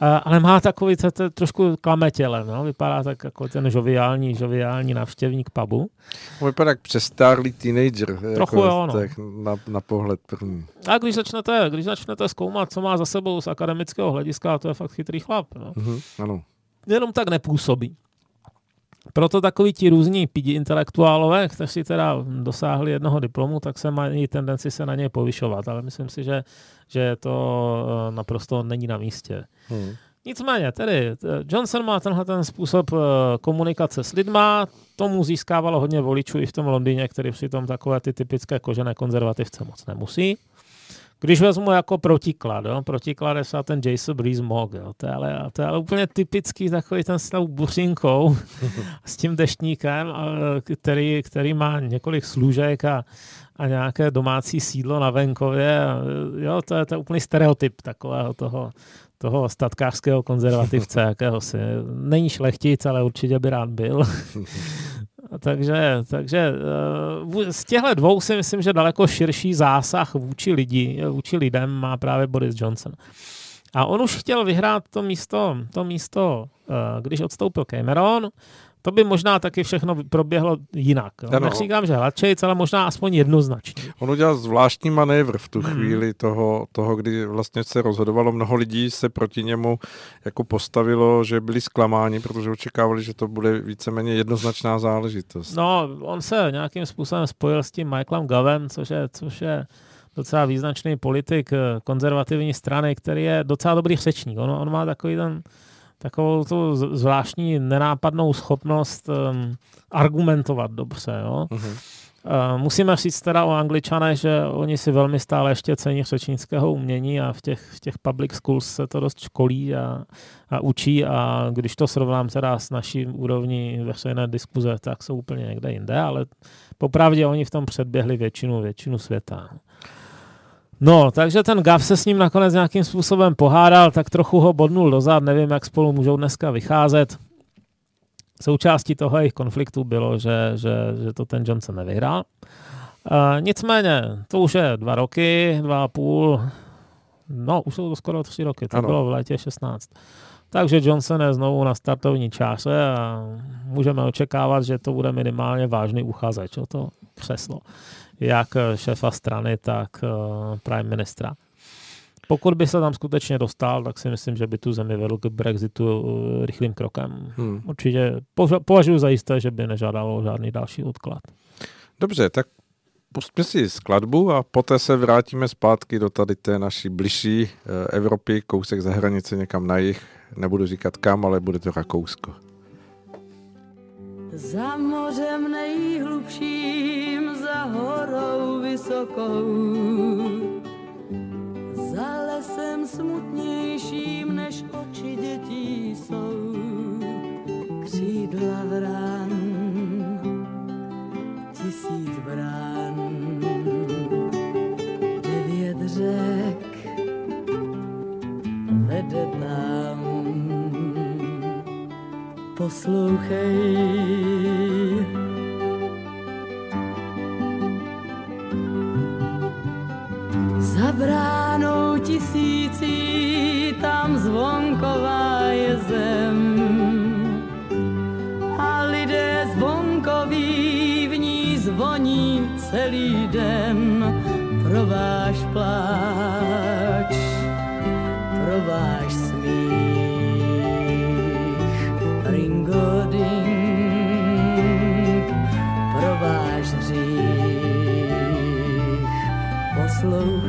ale má takový to, to, trošku klametěle, no? vypadá tak jako ten žoviální, žoviální návštěvník pubu. Vypadá jak přestárlý teenager, Trochu jako, jo, no. tak na, na pohled první. A když začnete, když začnete zkoumat, co má za sebou z akademického hlediska, to je fakt chytrý chlap. No. Uh-huh, ano. Jenom tak nepůsobí. Proto takový ti různí pidi intelektuálové, kteří teda dosáhli jednoho diplomu, tak se mají tendenci se na něj povyšovat, ale myslím si, že, že to eh, naprosto není na místě. Hmm. Nicméně, tedy Johnson má tenhle ten způsob eh, komunikace s lidma, tomu získávalo hodně voličů i v tom Londýně, který přitom takové ty typické kožené konzervativce moc nemusí. Když vezmu jako protiklad, jo, protiklad je ten Jason Breeze Mog, jo, to, je ale, to je ale úplně typický takový ten s tou buřinkou, s tím deštníkem, který, který má několik služek a, a nějaké domácí sídlo na venkově. Jo, to je to úplný stereotyp takového toho, toho statkářského konzervativce jakéhosi. Není šlechtic, ale určitě by rád byl. takže, takže eh, z těchto dvou si myslím, že daleko širší zásah vůči lidi, vůči lidem má právě Boris Johnson. A on už chtěl vyhrát to místo, to místo eh, když odstoupil Cameron, to by možná taky všechno proběhlo jinak. Ano. Neříkám, že hladčej, ale možná aspoň jednoznačně. On udělal zvláštní manévr v tu hmm. chvíli toho, toho, kdy vlastně se rozhodovalo. Mnoho lidí se proti němu jako postavilo, že byli zklamáni, protože očekávali, že to bude víceméně jednoznačná záležitost. No, on se nějakým způsobem spojil s tím Michaelem Gavem, což je, což je docela význačný politik eh, konzervativní strany, který je docela dobrý řečník. On, on má takový ten takovou tu zvláštní nenápadnou schopnost um, argumentovat dobře. Jo? Uh-huh. Uh, musíme říct teda o Angličanech, že oni si velmi stále ještě cení řečnického umění a v těch, v těch public schools se to dost školí a, a učí a když to srovnám teda s naší úrovní veřejné diskuze, tak jsou úplně někde jinde, ale popravdě oni v tom předběhli většinu, většinu světa. No, takže ten Gav se s ním nakonec nějakým způsobem pohádal, tak trochu ho bodnul dozad, nevím, jak spolu můžou dneska vycházet. Součástí toho jejich konfliktu bylo, že, že, že to ten Johnson nevyhrál. Uh, nicméně, to už je dva roky, dva a půl, no, už jsou to skoro tři roky, to ano. bylo v létě 16. Takže Johnson je znovu na startovní čáře a můžeme očekávat, že to bude minimálně vážný uchazeč o to křeslo jak šéfa strany, tak eh, prime ministra. Pokud by se tam skutečně dostal, tak si myslím, že by tu zemi vedl k Brexitu eh, rychlým krokem. Hmm. Určitě považuji za jisté, že by nežádalo žádný další odklad. Dobře, tak pustíme si skladbu a poté se vrátíme zpátky do tady té naší bližší eh, Evropy, kousek za hranice někam na jich. Nebudu říkat kam, ale bude to Rakousko. Za mořem nejhlubším, za horou vysokou, za lesem smutnějším, než oči dětí jsou, křídla vrán, tisíc brán, devět řek vede tam poslouchej. Za bránou tisící tam zvonková je zem a lidé zvonkoví v ní zvoní celý den pro váš pláč, pro váš slow.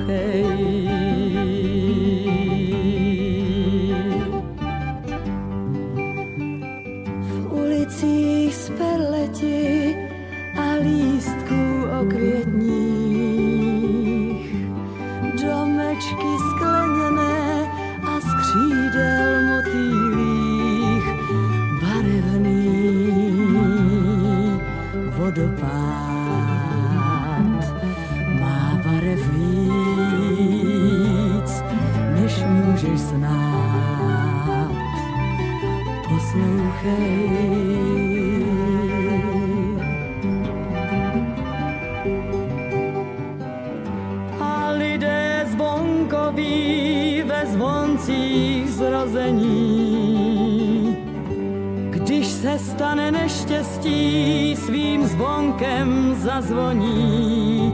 Zazvoní.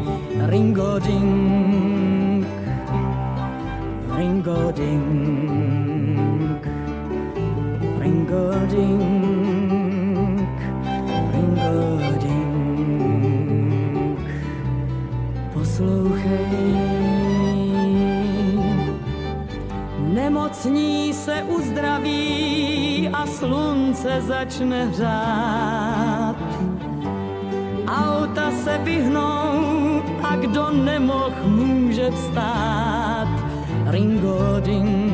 Ringo ding, ringo ding, ringo ding, ringo. Poslouchej, nemocní se uzdraví a slunce začne hřát kdo nemoh může vstát. Ringo ding,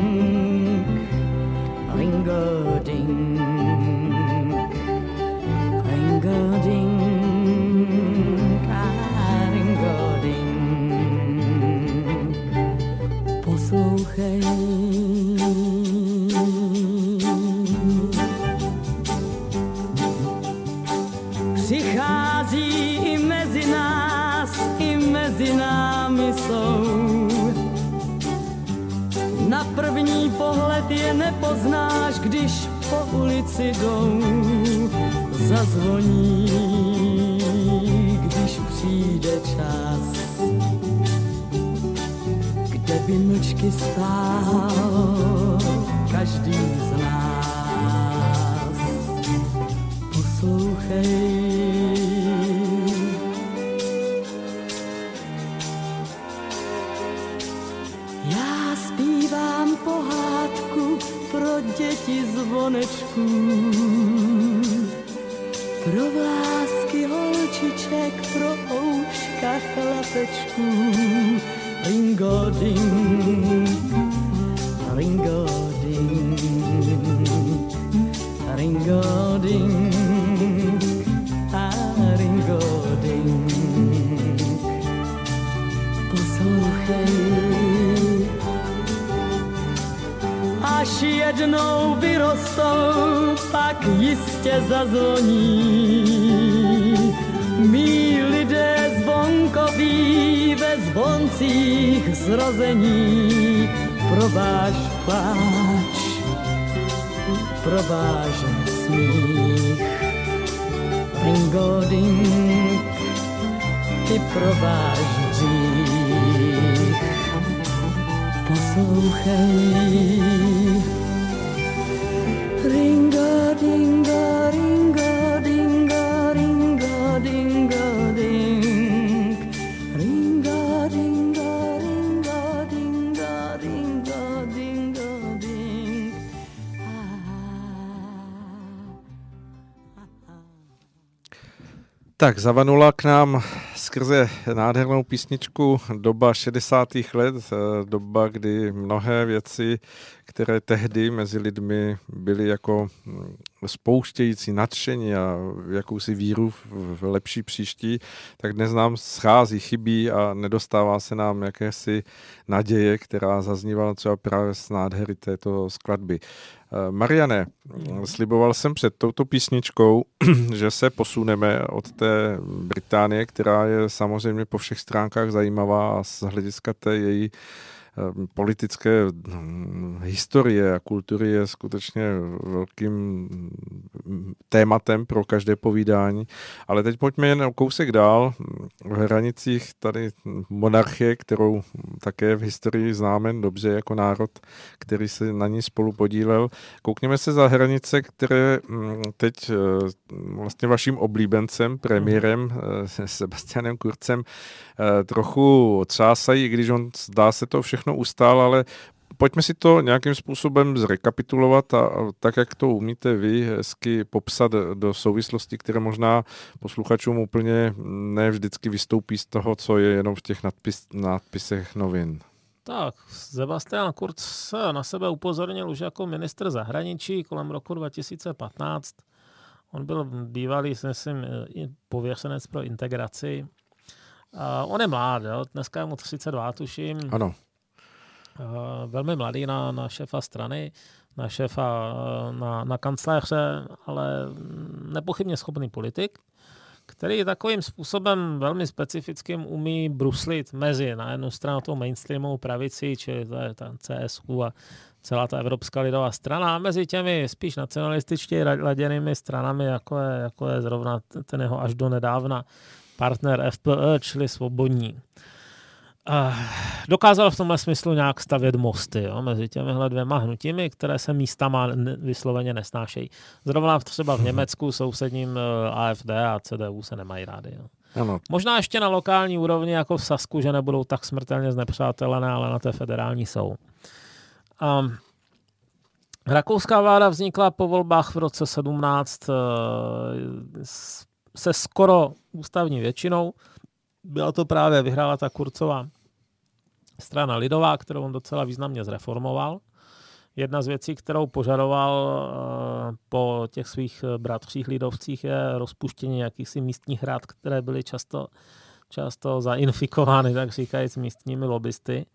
Tak zavanula k nám skrze nádhernou písničku doba 60. let, eh, doba, kdy mnohé věci, které tehdy mezi lidmi byly jako hm, spouštějící nadšení a jakousi víru v lepší příští, tak dnes nám schází, chybí a nedostává se nám jakési naděje, která zaznívala třeba právě z nádhery této skladby. Eh, Mariane, sliboval jsem před touto písničkou, že se posuneme od té Británie, která je samozřejmě po všech stránkách zajímavá a z hlediska té její eh, politické hm, historie a kultury je skutečně velkým hm, tématem pro každé povídání. Ale teď pojďme jen o kousek dál. V hranicích tady monarchie, kterou také v historii známe dobře jako národ, který se na ní spolu podílel. Koukněme se za hranice, které hm, teď eh, vlastně vaším oblíbencem, premiérem eh, Sebastianem Kurcem eh, trochu otřásají, i když on zdá se to všechno ustál, ale pojďme si to nějakým způsobem zrekapitulovat a, a tak, jak to umíte vy, hezky popsat do souvislosti, které možná posluchačům úplně ne vždycky vystoupí z toho, co je jenom v těch nadpis, nadpisech novin. Tak, Sebastian Kurz se na sebe upozornil už jako ministr zahraničí kolem roku 2015. On byl bývalý, myslím, pověřenec pro integraci. A on je mlád, jo? dneska je mu 32, tuším. Ano, velmi mladý na, na šéfa strany, na šéfa, eh, na, na kancléře, ale nepochybně schopný politik, který takovým způsobem velmi specifickým umí bruslit mezi na jednu stranu tou mainstreamovou pravici, čili to je ta CSU a celá ta Evropská lidová strana, a mezi těmi spíš nacionalističtě laděnými stranami, jako je, jako je zrovna ten jeho až do nedávna partner FPE, čili svobodní. Dokázal v tomhle smyslu nějak stavět mosty jo, mezi těmihle dvěma hnutími, které se místama vysloveně nesnášejí. Zrovna třeba v Německu sousedním AFD a CDU se nemají rádi. Jo. ano. Možná ještě na lokální úrovni jako v Sasku, že nebudou tak smrtelně znepřátelené, ale na té federální jsou. Um, rakouská vláda vznikla po volbách v roce 17 uh, s- se skoro ústavní většinou. Byla to právě, vyhrála ta Kurcová strana lidová, kterou on docela významně zreformoval. Jedna z věcí, kterou požadoval eh, po těch svých bratřích lidovcích, je rozpuštění jakýchsi místních rád, které byly často, často zainfikovány, tak říkajíc, místními lobbysty.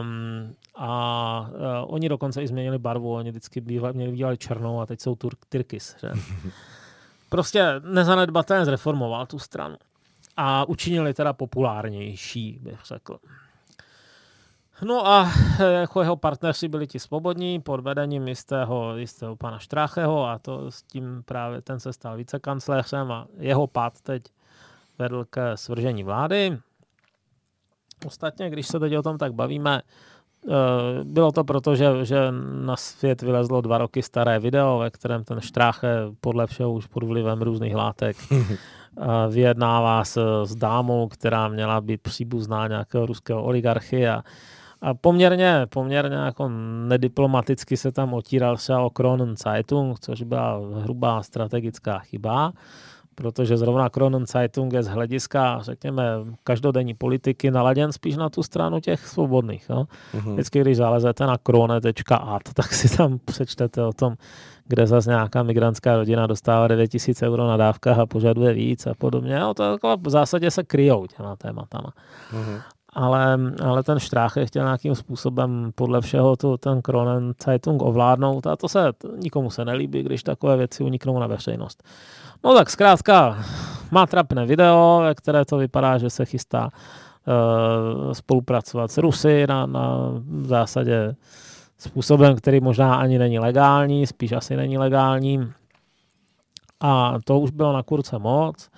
Um, a uh, oni dokonce i změnili barvu, oni vždycky bývali, měli bývali černou a teď jsou tur, Tyrkis. Že? Prostě nezanedbatelně zreformoval tu stranu a učinili teda populárnější, bych řekl. No a jako jeho partneři byli ti svobodní pod vedením jistého, jistého pana Štrácheho a to s tím právě ten se stal vicekancléřem a jeho pád teď vedl ke svržení vlády. Ostatně, když se teď o tom tak bavíme, eh, bylo to proto, že, že na svět vylezlo dva roky staré video, ve kterém ten Štráche podle všeho už pod vlivem různých látek vyjednává s, s dámou, která měla být příbuzná nějakého ruského oligarchy a, a poměrně, poměrně jako nediplomaticky se tam otíral se o Kronen Zeitung, což byla hrubá strategická chyba protože zrovna Kronen Zeitung je z hlediska, řekněme, každodenní politiky naladěn spíš na tu stranu těch svobodných. No? Uh-huh. Vždycky, když zalezete na krone.at, tak si tam přečtete o tom, kde zase nějaká migrantská rodina dostává 9000 euro na dávkách a požaduje víc a podobně. No, to jako v zásadě se kryjou těma tématama. Uh-huh. Ale, ale ten Štráche chtěl nějakým způsobem podle všeho tu, ten Kronen Zeitung ovládnout a to se nikomu se nelíbí, když takové věci uniknou na veřejnost. No tak zkrátka, má trapné video, které to vypadá, že se chystá uh, spolupracovat s Rusy na, na v zásadě způsobem, který možná ani není legální, spíš asi není legální. A to už bylo na kurce moc,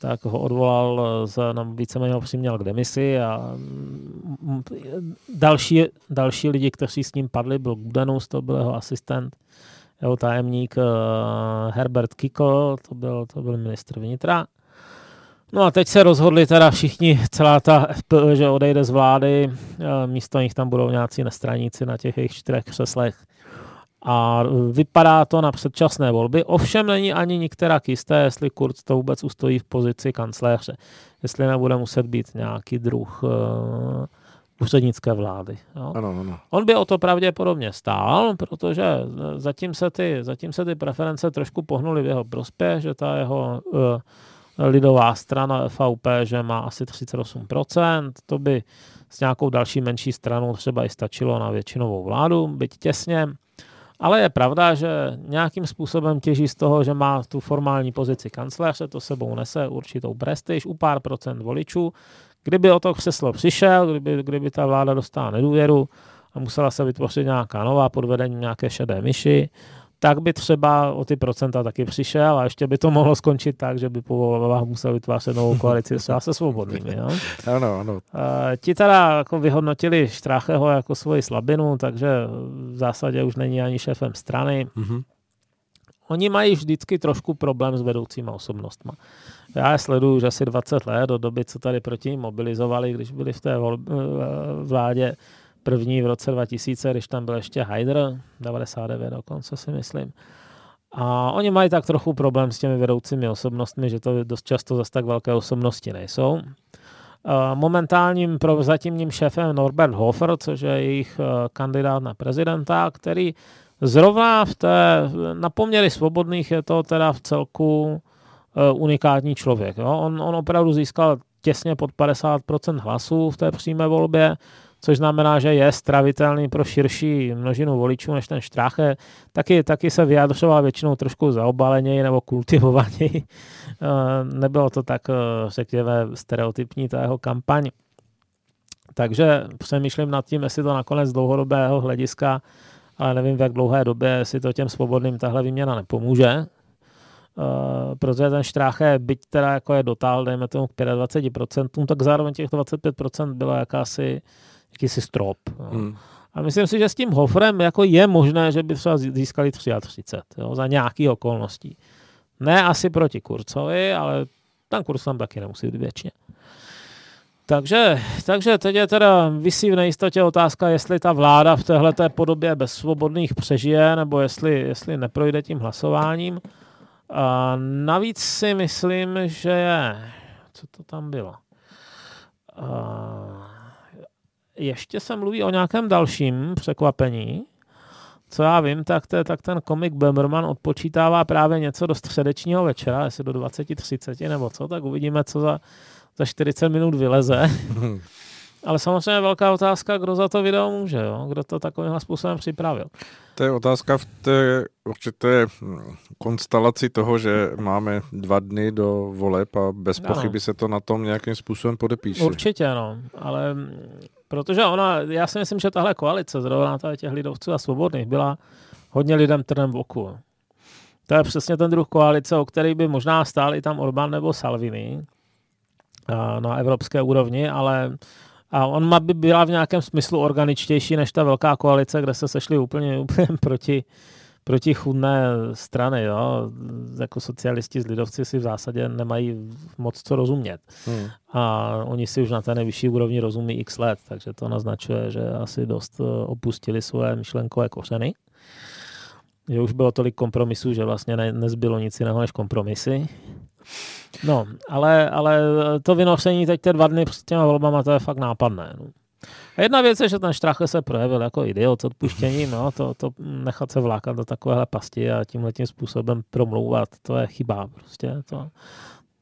tak ho odvolal, z, no, víceméně ho přiměl k demisi a mm, další, další lidi, kteří s ním padli, byl Gudenus, to byl jeho asistent, jeho tajemník uh, Herbert Kiko, to byl, to byl ministr vnitra. No a teď se rozhodli teda všichni, celá ta FPÖ, že odejde z vlády, uh, místo nich tam budou nějací nestraníci na těch jejich čtyřech křeslech. A vypadá to na předčasné volby. Ovšem není ani některá jisté, jestli Kurz to vůbec ustojí v pozici kancléře. Jestli nebude muset být nějaký druh uh, úřednické vlády. Jo. Ano, ano. On by o to pravděpodobně stál, protože zatím se ty, zatím se ty preference trošku pohnuly v jeho prospěch, že ta jeho uh, lidová strana FVP, že má asi 38%, to by s nějakou další menší stranou třeba i stačilo na většinovou vládu, byť těsně. Ale je pravda, že nějakým způsobem těží z toho, že má tu formální pozici kancléře, to sebou nese určitou prestiž u pár procent voličů, Kdyby o to křeslo přišel, kdyby, kdyby ta vláda dostala nedůvěru a musela se vytvořit nějaká nová podvedení nějaké šedé myši, tak by třeba o ty procenta taky přišel a ještě by to mohlo skončit tak, že by po volbách musel vytvářet novou koalici třeba se svobodnými. Jo? Ano, ano. E, ti teda jako vyhodnotili Štrácheho jako svoji slabinu, takže v zásadě už není ani šéfem strany. Mm-hmm. Oni mají vždycky trošku problém s vedoucíma osobnostma. Já je sleduju už asi 20 let, do doby, co tady proti ním mobilizovali, když byli v té eh, vládě první v roce 2000, když tam byl ještě Haider, 99 dokonce si myslím. A oni mají tak trochu problém s těmi vedoucími osobnostmi, že to dost často zase tak velké osobnosti nejsou. Momentálním prozatímním šéfem Norbert Hofer, což je jejich eh, kandidát na prezidenta, který zrovna v té, na poměry svobodných je to teda v celku uh, unikátní člověk. Jo? On, on opravdu získal těsně pod 50% hlasů v té přímé volbě, což znamená, že je stravitelný pro širší množinu voličů než ten Štráche. Taky, taky se vyjadřoval většinou trošku zaobaleněji nebo kultivovaněji. Nebylo to tak, řekněme, stereotypní ta jeho kampaň. Takže přemýšlím nad tím, jestli to nakonec z dlouhodobého hlediska, ale nevím, v jak dlouhé době si to těm svobodným tahle výměna nepomůže, Uh, protože ten Štráche, byť teda jako je dotál, dejme tomu k 25%, tak zároveň těch 25% bylo jakási, jakýsi strop. Hmm. A myslím si, že s tím Hofrem jako je možné, že by třeba získali 33 jo, za nějaký okolností. Ne asi proti Kurcovi, ale ten kurz tam taky nemusí být věčně. Takže, takže teď je teda vysí v nejistotě otázka, jestli ta vláda v téhle podobě bez svobodných přežije, nebo jestli, jestli neprojde tím hlasováním. A navíc si myslím, že je... Co to tam bylo? A ještě se mluví o nějakém dalším překvapení. Co já vím, tak, to, tak ten komik Böhmerman odpočítává právě něco do středečního večera, jestli do 20.30 nebo co, tak uvidíme, co za, za 40 minut vyleze. Ale samozřejmě velká otázka, kdo za to video může, jo? kdo to takovým způsobem připravil. To je otázka v té určité hm, konstelaci toho, že máme dva dny do voleb a bez ano. pochyby se to na tom nějakým způsobem podepíše. Určitě, no. Ale protože ona, já si myslím, že tahle koalice, zrovna těch lidovců a svobodných, byla hodně lidem trnem v oku. To je přesně ten druh koalice, o který by možná stáli tam Orbán nebo Salvini na evropské úrovni, ale a on má by byla v nějakém smyslu organičtější než ta velká koalice, kde se sešli úplně, úplně proti, proti chudné strany. Jo? Jako socialisti z lidovci si v zásadě nemají moc co rozumět. Hmm. A oni si už na té nejvyšší úrovni rozumí x let, takže to naznačuje, že asi dost eh, opustili svoje myšlenkové kořeny. Že už bylo tolik kompromisů, že vlastně ne, nezbylo nic jiného než kompromisy. No, ale, ale to vynošení teď ty dva dny před těma volbama, to je fakt nápadné. No. A jedna věc je, že ten Štrache se projevil jako idiot s odpuštěním, no, to, to nechat se vlákat do takovéhle pasti a tímhle tím způsobem promlouvat, to je chyba prostě. To.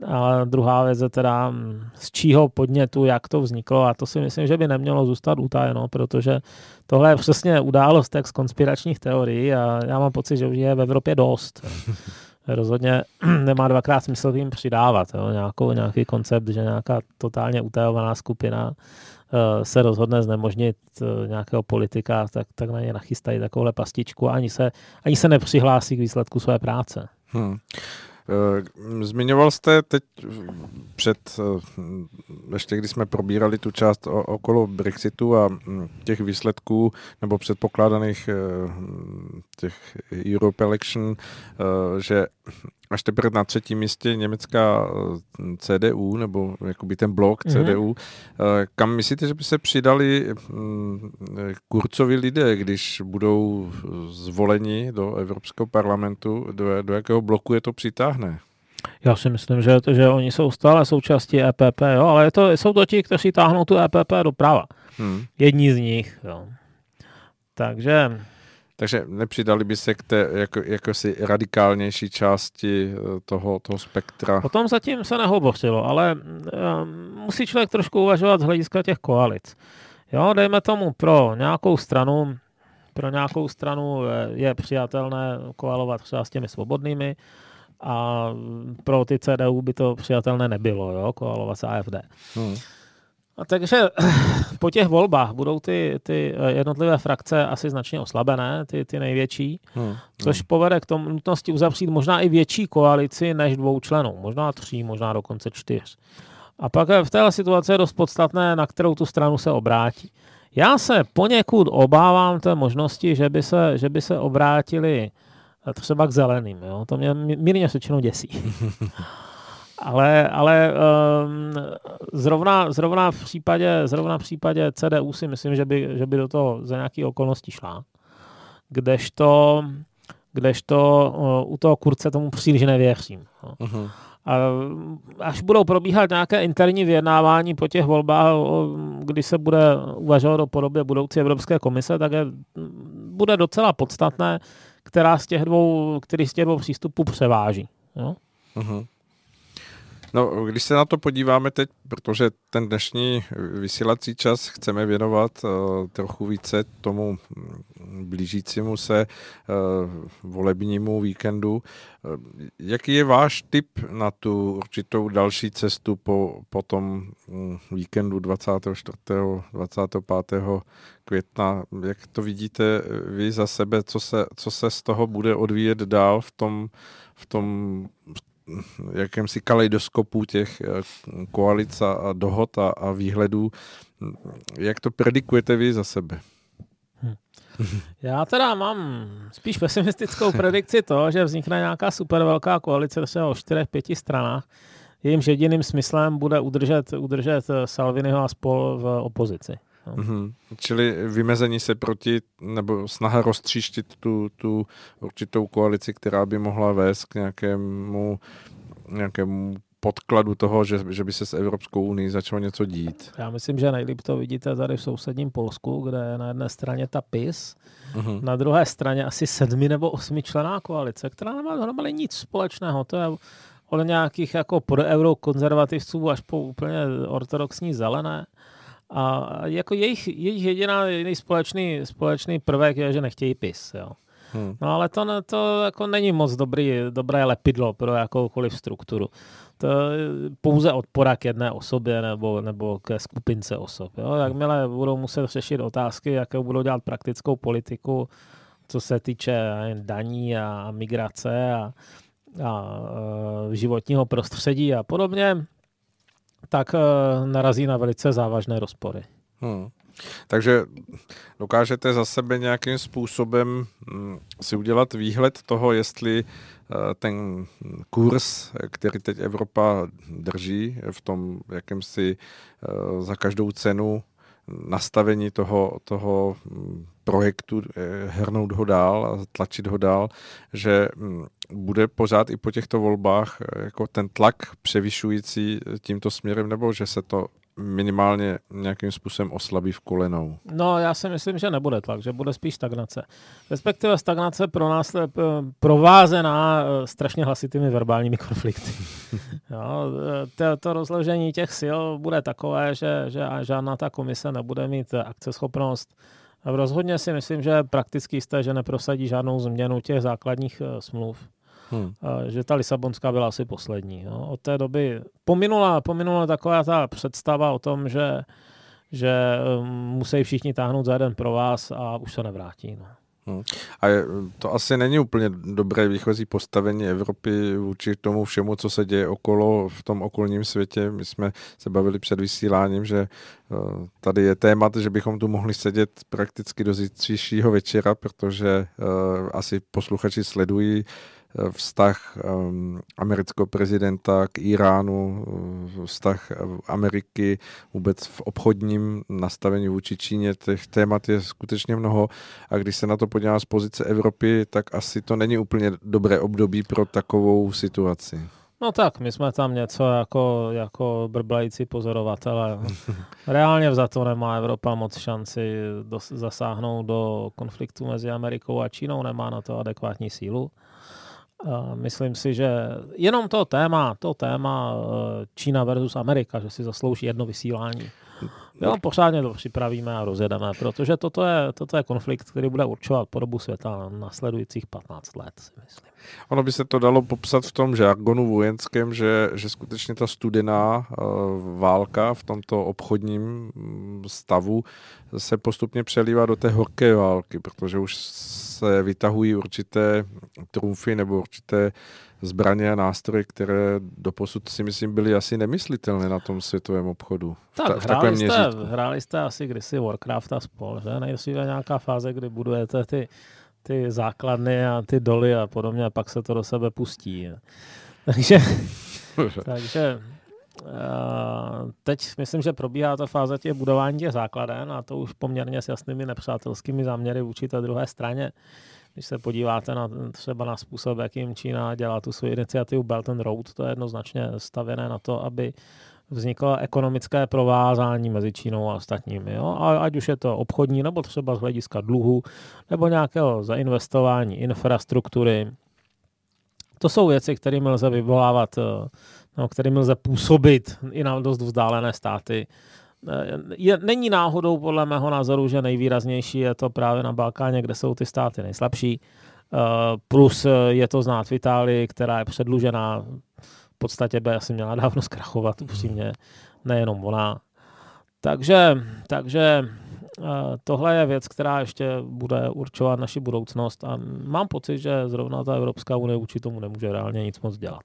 A druhá věc je teda, z čího podnětu, jak to vzniklo a to si myslím, že by nemělo zůstat utajeno, protože tohle je přesně událost z konspiračních teorií a já mám pocit, že už je v Evropě dost rozhodně nemá dvakrát smysl tím přidávat. Jo? Nějakou, nějaký koncept, že nějaká totálně utajovaná skupina uh, se rozhodne znemožnit uh, nějakého politika, tak, tak na ně nachystají takovouhle pastičku a ani se, ani se nepřihlásí k výsledku své práce. Hmm. Eh, zmiňoval jste teď před, eh, ještě když jsme probírali tu část okolo Brexitu a hm, těch výsledků nebo předpokládaných eh, těch Europe Election, že až teprve na třetím místě německá eh, CDU, nebo jakoby ten blok mm-hmm. CDU. Eh, kam myslíte, že by se přidali mm, kurcovi lidé, když budou zvoleni do Evropského parlamentu? Do, do jakého bloku je to přitáhne? Já si myslím, že, že oni jsou stále součástí EPP, jo, ale je to, jsou to ti, kteří táhnou tu EPP doprava. Hmm. Jedni z nich. Jo. Takže takže nepřidali by se k té jako, jako si radikálnější části eh, toho, toho spektra? O tom zatím se nehovořilo, ale um, musí člověk trošku uvažovat z hlediska těch koalic. Jo, dejme tomu pro nějakou stranu, pro nějakou stranu je přijatelné koalovat třeba s těmi svobodnými a pro ty CDU by to přijatelné nebylo, jo, koalovat s AFD. Hmm. A takže po těch volbách budou ty, ty eh, jednotlivé frakce asi značně oslabené, ty, ty největší, hmm. což hmm. povede k tomu nutnosti uzavřít možná i větší koalici než dvou členů, možná tří, možná dokonce čtyř. A pak v téhle situaci je dost podstatné, na kterou tu stranu se obrátí. Já se poněkud obávám té možnosti, že by se, že by se obrátili eh, třeba k zeleným. Jo? To mě mírně řečeno děsí. Ale, ale um, zrovna, zrovna, v případě, zrovna v případě CDU si myslím, že by, že by do toho za nějaké okolnosti šla. Kdežto, kdežto uh, u toho kurce tomu příliš nevěřím. No. Uh-huh. A až budou probíhat nějaké interní vyjednávání po těch volbách, kdy se bude uvažovat o podobě budoucí Evropské komise, tak je, bude docela podstatné, která z těch dvou, který z těch dvou přístupů převáží. No? Uh-huh. No, když se na to podíváme teď, protože ten dnešní vysílací čas chceme věnovat uh, trochu více tomu blížícímu se uh, volebnímu víkendu, uh, jaký je váš tip na tu určitou další cestu po, po tom um, víkendu 24. 25. května? Jak to vidíte vy za sebe, co se, co se z toho bude odvíjet dál v tom, v tom jakémsi kaleidoskopu těch eh, koalic a dohod a, a výhledů. Jak to predikujete vy za sebe? Hm. Já teda mám spíš pesimistickou predikci to, že vznikne nějaká super velká koalice třeba o čtyřech, pěti stranách. Jejímž jediným smyslem bude udržet, udržet Salviniho a spol v opozici. No. Mm-hmm. Čili vymezení se proti, nebo snaha roztříštit tu, tu určitou koalici, která by mohla vést k nějakému, nějakému podkladu toho, že, že by se s Evropskou unii začalo něco dít. Já myslím, že nejlíp to vidíte tady v sousedním Polsku, kde je na jedné straně ta PIS, uh-huh. na druhé straně asi sedmi nebo osmi člená koalice, která nemá dohromady nic společného. To je od nějakých jako pro eurokonzervativců až po úplně ortodoxní zelené A jako jejich, jejich jediná, jediný společný, společný prvek je, že nechtějí pis. Jo. Hmm. No ale to, to jako není moc dobrý, dobré lepidlo pro jakoukoliv strukturu. To je pouze odpora k jedné osobě nebo, nebo ke skupince osob. Jo. Jakmile budou muset řešit otázky, jaké budou dělat praktickou politiku, co se týče daní a migrace a, a životního prostředí a podobně, tak narazí na velice závažné rozpory. Hmm. Takže dokážete za sebe nějakým způsobem hm, si udělat výhled toho, jestli ten kurz, který teď Evropa drží v tom jakémsi za každou cenu nastavení toho, toho hm, projektu, eh, hrnout ho dál a tlačit ho dál, že hm, bude pořád i po těchto volbách eh, jako ten tlak převyšující tímto směrem, nebo že se to minimálně nějakým způsobem oslabí v kolenou? No, já si myslím, že nebude tlak, že bude spíš stagnace. Respektive stagnace pro nás je eh, provázená strašně hlasitými verbálními konflikty. jo, to, to rozložení těch sil bude takové, že, že žádná ta komise nebude mít akceschopnost Rozhodně si myslím, že prakticky jisté, že neprosadí žádnou změnu těch základních smluv. Hmm. Že ta Lisabonská byla asi poslední. Jo. Od té doby pominula, pominula taková ta představa o tom, že, že um, musí všichni táhnout za jeden pro vás a už se nevrátí. No. Hmm. A to asi není úplně dobré výchozí postavení Evropy vůči tomu všemu, co se děje okolo v tom okolním světě. My jsme se bavili před vysíláním, že eh, tady je témat, že bychom tu mohli sedět prakticky do zítřejšího večera, protože eh, asi posluchači sledují vztah um, amerického prezidenta k Iránu, uh, vztah Ameriky vůbec v obchodním nastavení vůči Číně. Těch témat je skutečně mnoho a když se na to podívám z pozice Evropy, tak asi to není úplně dobré období pro takovou situaci. No tak, my jsme tam něco jako, jako brblající pozorovatelé. Reálně za to nemá Evropa moc šanci dos- zasáhnout do konfliktu mezi Amerikou a Čínou, nemá na to adekvátní sílu. Myslím si, že jenom to téma, to téma eh, Čína versus Amerika, že si zaslouží jedno vysílání. Jo, pořádně to připravíme a rozjedeme, protože toto je, toto je konflikt, který bude určovat podobu světa na nasledujících 15 let, si myslím. Ono by se to dalo popsat v tom žargonu vojenském, že, že skutečně ta studená uh, válka v tomto obchodním mm, stavu se postupně přelívá do té horké války, protože už se vytahují určité trumfy nebo určité zbraně a nástroje, které doposud si myslím byly asi nemyslitelné na tom světovém obchodu. Tak, v, v hráli, jste, hráli jste asi kdysi Warcraft a spol, že? Nejdříve nějaká fáze, kdy budujete ty, ty základny a ty doly a podobně a pak se to do sebe pustí. Takže, takže teď myslím, že probíhá ta fáze těch budování těch základen a to už poměrně s jasnými nepřátelskými záměry vůči té druhé straně. Když se podíváte na, třeba na způsob, jakým Čína dělá tu svou iniciativu Belt and Road, to je jednoznačně stavěné na to, aby vzniklo ekonomické provázání mezi Čínou a ostatními. Jo? A ať už je to obchodní, nebo třeba z hlediska dluhu, nebo nějakého zainvestování infrastruktury. To jsou věci, kterými lze vyvolávat, no, kterými lze působit i na dost vzdálené státy je, není náhodou podle mého názoru, že nejvýraznější je to právě na Balkáně, kde jsou ty státy nejslabší. Eh, plus je to znát v Itálii, která je předlužená. V podstatě by asi měla dávno zkrachovat, upřímně, nejenom ona. Takže, takže eh, tohle je věc, která ještě bude určovat naši budoucnost a mám pocit, že zrovna ta Evropská unie vůči tomu nemůže reálně nic moc dělat.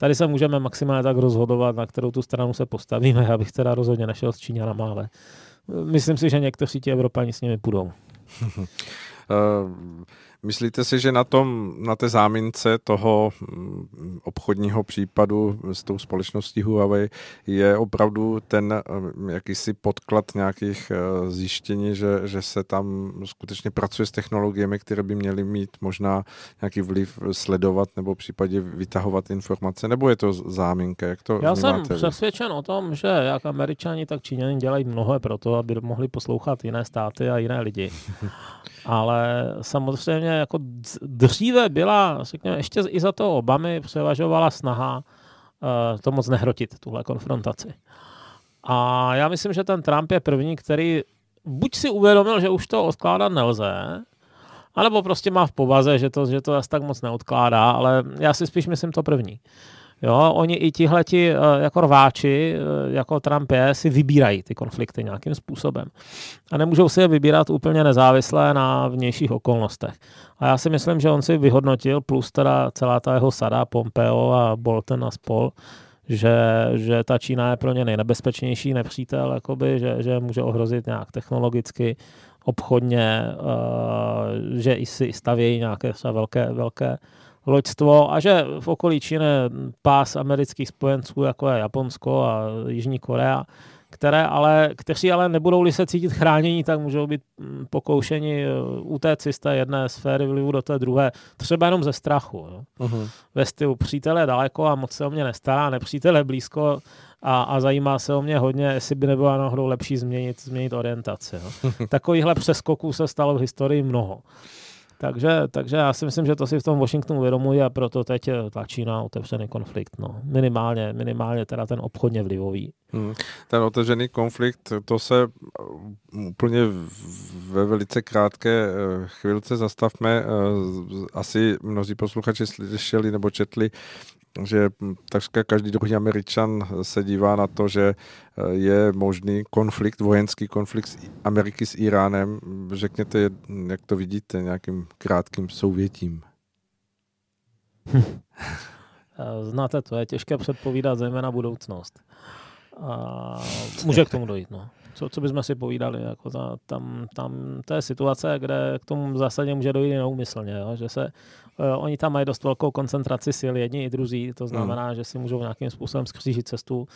Tady se můžeme maximálně tak rozhodovat, na kterou tu stranu se postavíme. Já bych teda rozhodně nešel s Číňanama, ale myslím si, že někteří ti Evropani s nimi půjdou. Myslíte si, že na, tom, na té zámince toho mm, obchodního případu s tou společností Huawei je opravdu ten eh, jakýsi podklad nějakých eh, zjištění, že, že se tam skutečně pracuje s technologiemi, které by měly mít možná nějaký vliv sledovat nebo v případě vytahovat informace, nebo je to záminka? Jak to Já jsem přesvědčen o tom, že jak američani, tak číňani dělají mnohé pro to, aby mohli poslouchat jiné státy a jiné lidi. Ale samozřejmě jako dříve byla, řekněme, ještě i za to Obamy převažovala snaha uh, to moc nehrotit, tuhle konfrontaci. A já myslím, že ten Trump je první, který buď si uvědomil, že už to odkládat nelze, anebo prostě má v povaze, že to, že to asi tak moc neodkládá, ale já si spíš myslím to první. Jo, oni i tihleti eh, jako rváči, eh, jako Trump je, si vybírají ty konflikty nějakým způsobem. A nemůžou si je vybírat úplně nezávisle na vnějších okolnostech. A já si myslím, že on si vyhodnotil, plus teda celá ta jeho sada, Pompeo a Bolton a spol, že, že ta Čína je pro ně nejnebezpečnější nepřítel, jakoby, že, že může ohrozit nějak technologicky, obchodně, uh, že i si stavějí nějaké třeba velké, velké loďstvo a že v okolí Číny pás amerických spojenců, jako je Japonsko a Jižní Korea, které ale, kteří ale nebudou-li se cítit chránění, tak můžou být mm, pokoušeni eh, utéct z té jedné sféry vlivu do té druhé, třeba jenom ze strachu. Jo. Uh-huh. Ve stylu přítel je daleko a moc se o mě nestará, nepřítel je blízko a, a zajímá se o mě hodně, jestli by nebylo náhodou lepší změnit, změnit orientaci. Jo. Takovýchhle přeskoků se stalo v historii mnoho. Takže, takže já si myslím, že to si v tom Washingtonu uvědomují a proto teď tlačí na otevřený konflikt. No. Minimálně, minimálně teda ten obchodně vlivový. Hmm. Ten otevřený konflikt, to se úplně ve velice krátké eh, chvilce zastavme. Eh, asi mnozí posluchači slyšeli nebo četli že takřka každý druhý Američan se dívá na to, že eh, je možný konflikt, vojenský konflikt Ameriky s Iránem. Řekněte, jak to vidíte nějakým krátkým souvětím. Znáte to, je těžké předpovídat zejména budoucnost. A může k tomu dojít, no. Co, co bychom si povídali, jako ta, tam, tam, to je situace, kde k tomu zásadně může dojít neumyslně, jo? že se oni tam mají dost velkou koncentraci sil, jedni i druzí, to znamená, hmm. že si můžou nějakým způsobem skřížit cestu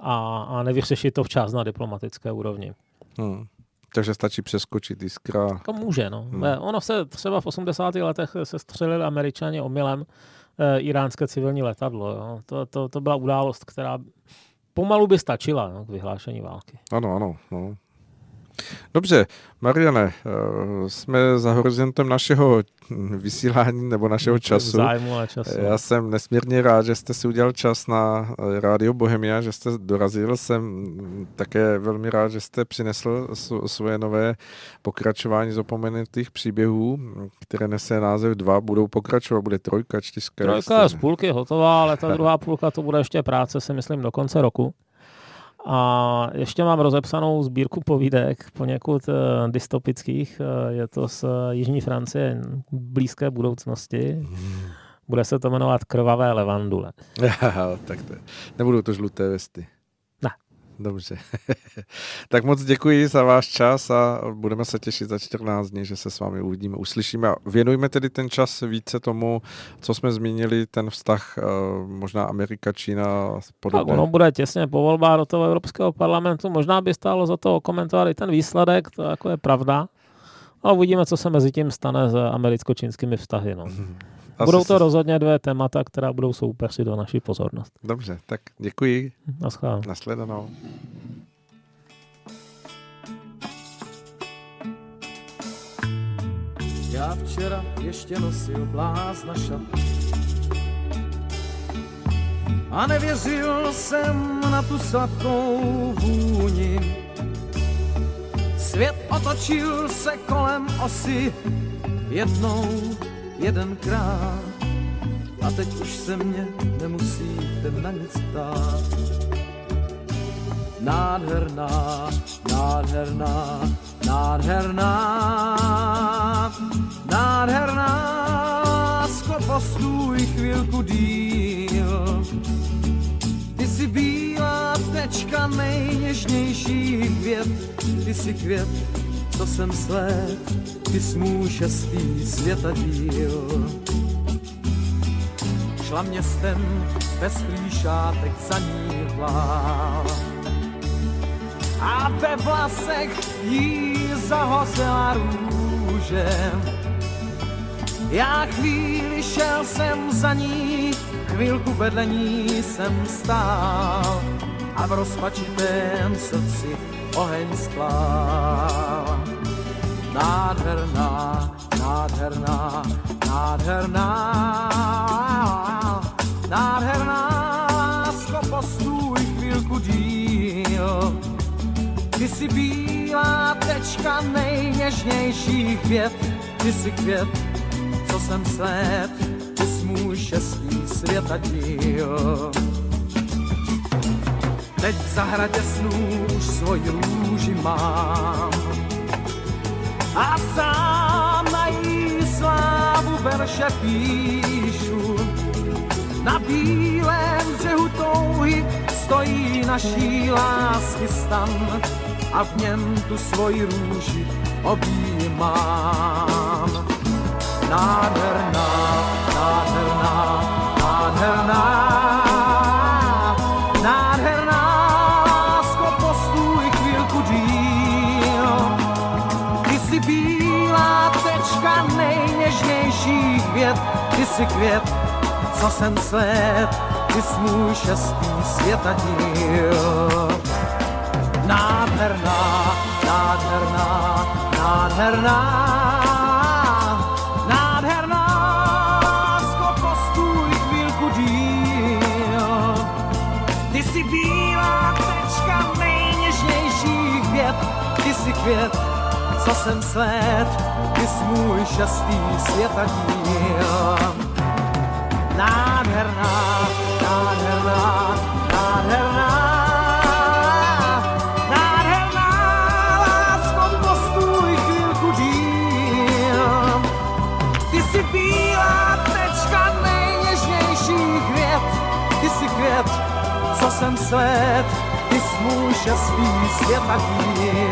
a, a nevyřešit to včas na diplomatické úrovni. Hmm. Takže stačí přeskočit iskra. To může, no. Hmm. Ono se třeba v 80. letech se střelili američani omylem e, iránské civilní letadlo. Jo. To, to, to byla událost, která pomalu by stačila no, k vyhlášení války. Ano, ano. No. Dobře, Mariane, eh, jsme za horizontem našeho vysílání nebo našeho času. Zájmu a času. Já jsem nesmírně rád, že jste si udělal čas na eh, Rádio Bohemia, že jste dorazil. Jsem také velmi rád, že jste přinesl svoje nové pokračování zapomenutých příběhů, které nese název dva, budou pokračovat, bude trojka, čtyřka. Trojka z půlky hotová, ale ta druhá půlka to bude ještě práce, si myslím, do konce roku. A ještě mám rozepsanou sbírku povídek, poněkud uh, dystopických. Uh, je to z uh, Jižní Francie, blízké budoucnosti. Hmm. Bude se to jmenovat Krvavé levandule. tak to, nebudou to žluté vesty. Dobře. tak moc děkuji za váš čas a budeme se těšit za 14 dní, že se s vámi uvidíme, uslyšíme. A věnujme tedy ten čas více tomu, co jsme zmínili, ten vztah eh, možná Amerika, Čína podobně. Tak ono bude těsně po volbách do toho Evropského parlamentu. Možná by stálo za to komentovat i ten výsledek, to jako je pravda. A uvidíme, co se mezi tím stane s americko-čínskými vztahy. No. Asi budou to si... rozhodně dvě témata, která budou soupeřit do naší pozornost. Dobře, tak děkuji. Naschledanou. Nasledanou. Já včera ještě nosil blázna šat a nevěřil jsem na tu sladkou vůni. Svět otočil se kolem osy jednou jedenkrát a teď už se mě nemusíte na nic ptát. Nádherná, nádherná, nádherná, nádherná, sklo postůj chvilku díl. Ty jsi bílá tečka nejněžnějších věd, ty jsi květ, co jsem sled, ty smů šestý světa díl. Šla městem bez klíšátek za ní hlál. A ve vlasech jí zahozela růže. Já chvíli šel jsem za ní, chvilku vedle ní jsem stál a v rozpačitém srdci oheň splál. Nádherná, nádherná, nádherná, nádherná, skopostůj chvílku díl. jsi bílá tečka nejněžnějších věd, ty jsi květ, co jsem sled, ty jsi můj šestý svět a díl. Teď v zahradě snů už svoji růži mám a sám na jí slávu verše píšu. Na bílém břehu touhy stojí naší lásky stan a v něm tu svoji růži objímám. Nádherná, nádherná, nádherná, nádherná, věd, ty jsi květ, co jsem sled, ty jsi můj šestý světa díl. Nádherná, nádherná, nádherná, nádherná, lásko, postůj chvílku díl. Ty jsi bílá tečka nejněžnějších věd, ty jsi květ, co jsem sled, ty jsi můj šestý světa díl. Nádherná, nádherná, nádherná, nádherná, lásko, postůj chvílku díl. Ty jsi bílá tečka nejněžnějších věd, ty jsi květ, co jsem sled, ty jsi můj šestý svět a díl. Nádherná,